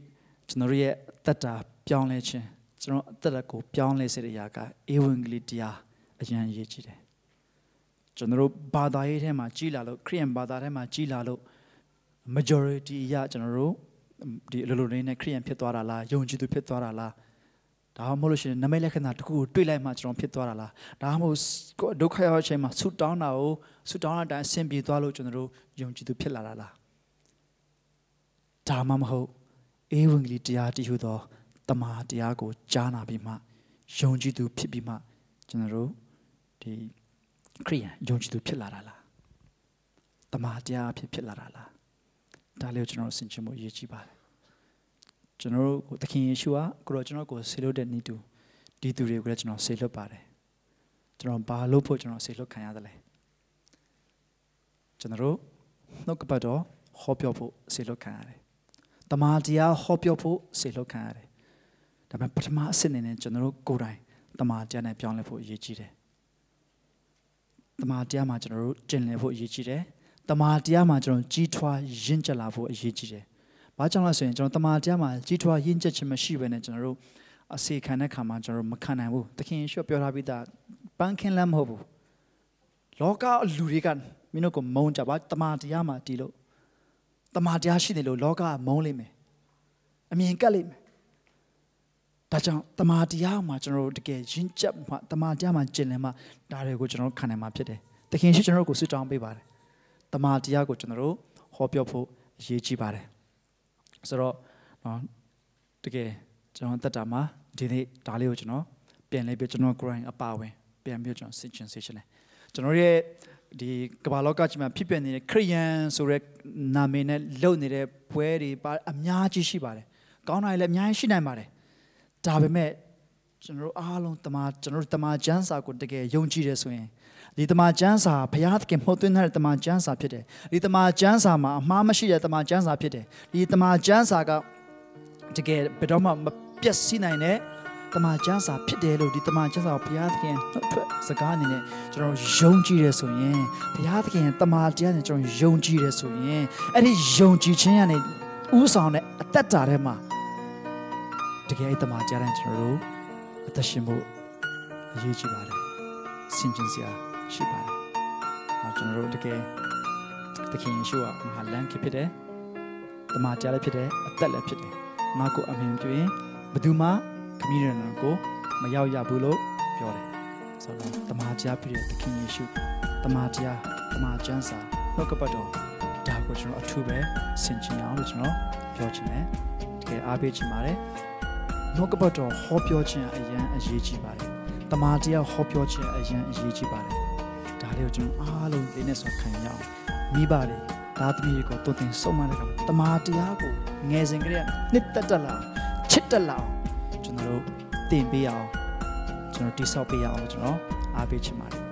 ကျွန်တော်ရဲ့တက်တာပြောင်းလဲခြင်းကျွန်တော်အသက်ကိုပြောင်းလဲစေတဲ့အရာကဧဝံဂေလိတရားအရန်ရေးကြည့်တယ်ကျွန်တော်ဘာသာရေးထဲမှာကြီးလာလို့ခရိယန်ဘာသာထဲမှာကြီးလာလို့ majority အရကျွန်တော်တို့ဒီအလိုလိုလေးနဲ့ခရိယန်ဖြစ်သွားတာလားယုံကြည်သူဖြစ်သွားတာလားဒါမှမဟုတ်လို့ရှိရင်နမိတ်လက္ခဏာတစ်ခုကိုတွေ့လိုက်မှကျွန်တော်ဖြစ်သွားတာလားဒါမှမဟုတ်ဒုက္ခရောက်တဲ့အချိန်မှာဆူတောင်းတာကိုဆူတောင်းတဲ့အတိုင်းအဆင်ပြေသွားလို့ကျွန်တော်တို့ယုံကြည်သူဖြစ်လာတာလားဒါမှမဟုတ်အေဝံဂေလိတရားတည်ဟူသောတမန်တရားကိုကြားနာပြီးမှယုံကြည်သူဖြစ်ပြီးမှကျွန်တော်တို့ဒီခရိယန်ယုံကြည်သူဖြစ်လာတာလားတမန်တရားဖြစ်ဖြစ်လာတာလား ဒါလေးကိုကျွန်တော်ဆင်ခြင်ဖို့ရည်ကြည်ပါတယ်ကျွန်တော်တို့သခင်ယေရှုကကိုတော့ကျွန်တော်ကိုဆေလွတ်တဲ့ဤသူဒီသူတွေကိုလည်းကျွန်တော်ဆေလွတ်ပါတယ်ကျွန်တော်ဘာလို့ဖို့ကျွန်တော်ဆေလွတ်ခံရတယ်လဲကျွန်တော်တို့နှုတ်ကပတ်တော်ဟောပြောဖို့ဆေလွတ်ခံရတယ်တမန်တရားဟောပြောဖို့ဆေလွတ်ခံရတယ်ဒါပေမဲ့ပထမအဆင့်အနေနဲ့ကျွန်တော်တို့ကိုယ်တိုင်တမန်တရားနဲ့ပြောင်းလဲဖို့အရေးကြီးတယ်တမန်တရားမှာကျွန်တော်တို့ကျင့်လည်ဖို့အရေးကြီးတယ် တမာတရားမှာကျွန်တော်ကြီးထွားရင့်ကျက်လာဖို့အရေးကြီးတယ်။ဘာကြောင့်လဲဆိုရင်ကျွန်တော်တမာတရားမှာကြီးထွားရင့်ကျက်ခြင်းမရှိဘဲနဲ့ကျွန်တော်တို့အစေခံတဲ့ခါမှာကျွန်တော်မခံနိုင်ဘူး။သခင်ယေရှုပြောထားပြီးသားပန်းခင်းလမ်းမဟုတ်ဘူး။လောကလူတွေကမင်းတို့ကိုမုန်းကြပါတမာတရားမှာတီးလို့တမာတရားရှိတယ်လို့လောကကမုန်းလိမ့်မယ်။အမြင်ကပ်လိမ့်မယ်။ဒါကြောင့်တမာတရားမှာကျွန်တော်တို့တကယ်ရင့်ကျက်မှတမာတရားမှာကျင့်လည်မှဒါတွေကိုကျွန်တော်တို့ခံနိုင်မှာဖြစ်တယ်။သခင်ယေရှုကျွန်တော်တို့ကိုဆွတောင်းပေးပါတယ်။ တမန်တရားကိုကျွန်တော်တို့ဟောပြောဖို့အရေးကြီးပါတယ်ဆိုတော့နော်တကယ်ကျွန်တော်တက်တာမှာဒီနေ့ဒါလေးကိုကျွန်တော်ပြန်လဲပြကျွန်တော် grind အပါဝင်ပြန်ပြီးကျွန်တော် sit ချင်စေချင်တယ်ကျွန်တော်ရဲ့ဒီကမ္ဘာလောကကြီးမှာဖြစ်ပျက်နေတဲ့ခရိယန်ဆိုတဲ့နာမည်နဲ့လုပ်နေတဲ့ပွဲတွေပါအများကြီးရှိပါတယ်ကောင်းတာလည်းအများကြီးရှိနိုင်ပါတယ်ဒါပေမဲ့ကျွန်တော်တို့အားလုံးတမန်ကျွန်တော်တို့တမန်ကျမ်းစာကိုတကယ်ယုံကြည်တယ်ဆိုရင် ဒီတမန်ကျမ်းစာဘုရားသခင်မှုတ်သွင်းတဲ့တမန်ကျမ်းစာဖြစ်တယ်ဒီတမန်ကျမ်းစာမှာအမှားမရှိတဲ့တမန်ကျမ်းစာဖြစ်တယ်ဒီတမန်ကျမ်းစာကတကယ်ဘယ်တော့မှမပျက်စီးနိုင်တဲ့တမန်ကျမ်းစာဖြစ်တယ်လို့ဒီတမန်ကျမ်းစာကိုဘုရားသခင်နှုတ်ထွက်စကားအနေနဲ့ကျွန်တော်ယုံကြည်ရဆိုရင်ဘုရားသခင်တမန်တရားနဲ့ကျွန်တော်ယုံကြည်ရဆိုရင်အဲ့ဒီယုံကြည်ခြင်းကနေဥဆောင်တဲ့အသက်တာထဲမှာတကယ်အဲ့တမန်တရားနဲ့ကျွန်တော်တို့အသက်ရှင်ဖို့အရေးကြီးပါတယ်ဆင်ခြင်စရာ ရှိပါတယ်။အဲကျွန်တော်တို့တကယ်သခင်ယေရှုကမဟာလမ်းဖြစ်တယ်တမန်တရားလည်းဖြစ်တယ်အသက်လည်းဖြစ်တယ်ငါကိုအမြင်ပြုရင်ဘယ်သူမှခမည်းတော်ကိုမရောက်ရဘူးလို့ပြောတယ်ဆိုတော့တမန်တရားဖြစ်တဲ့သခင်ယေရှုတမန်တရားတမန်ကျမ်းစာနှုတ်ကပတ်တော်ဒါကိုကျွန်တော်အထူးပဲဆင်ခြင်အောင်လို့ကျွန်တော်ပြောချင်တယ်တကယ်အားပေးချင်ပါတယ်နှုတ်ကပတ်တော်ဟောပြောခြင်းအရန်အရေးကြီးပါတယ်တမန်တရားဟောပြောခြင်းအရန်အရေးကြီးပါတယ် ဒါလေးကိုကျွန်တော်အားလုံးလေးနဲ့ဆိုခံရအောင်မိပါတယ်သားသမီးတွေကိုတုံတင်ဆုံးမတဲ့ကောင်တမာတရားကိုငယ်စဉ်ကတည်းကနှစ်သက်တက်လာအောင်ချစ်တက်လာအောင်ကျွန်တော်တို့သင်ပေးအောင်ကျွန်တော်တိဆောက်ပေးအောင်လို့ကျွန်တော်အားပေးချင်ပါတယ်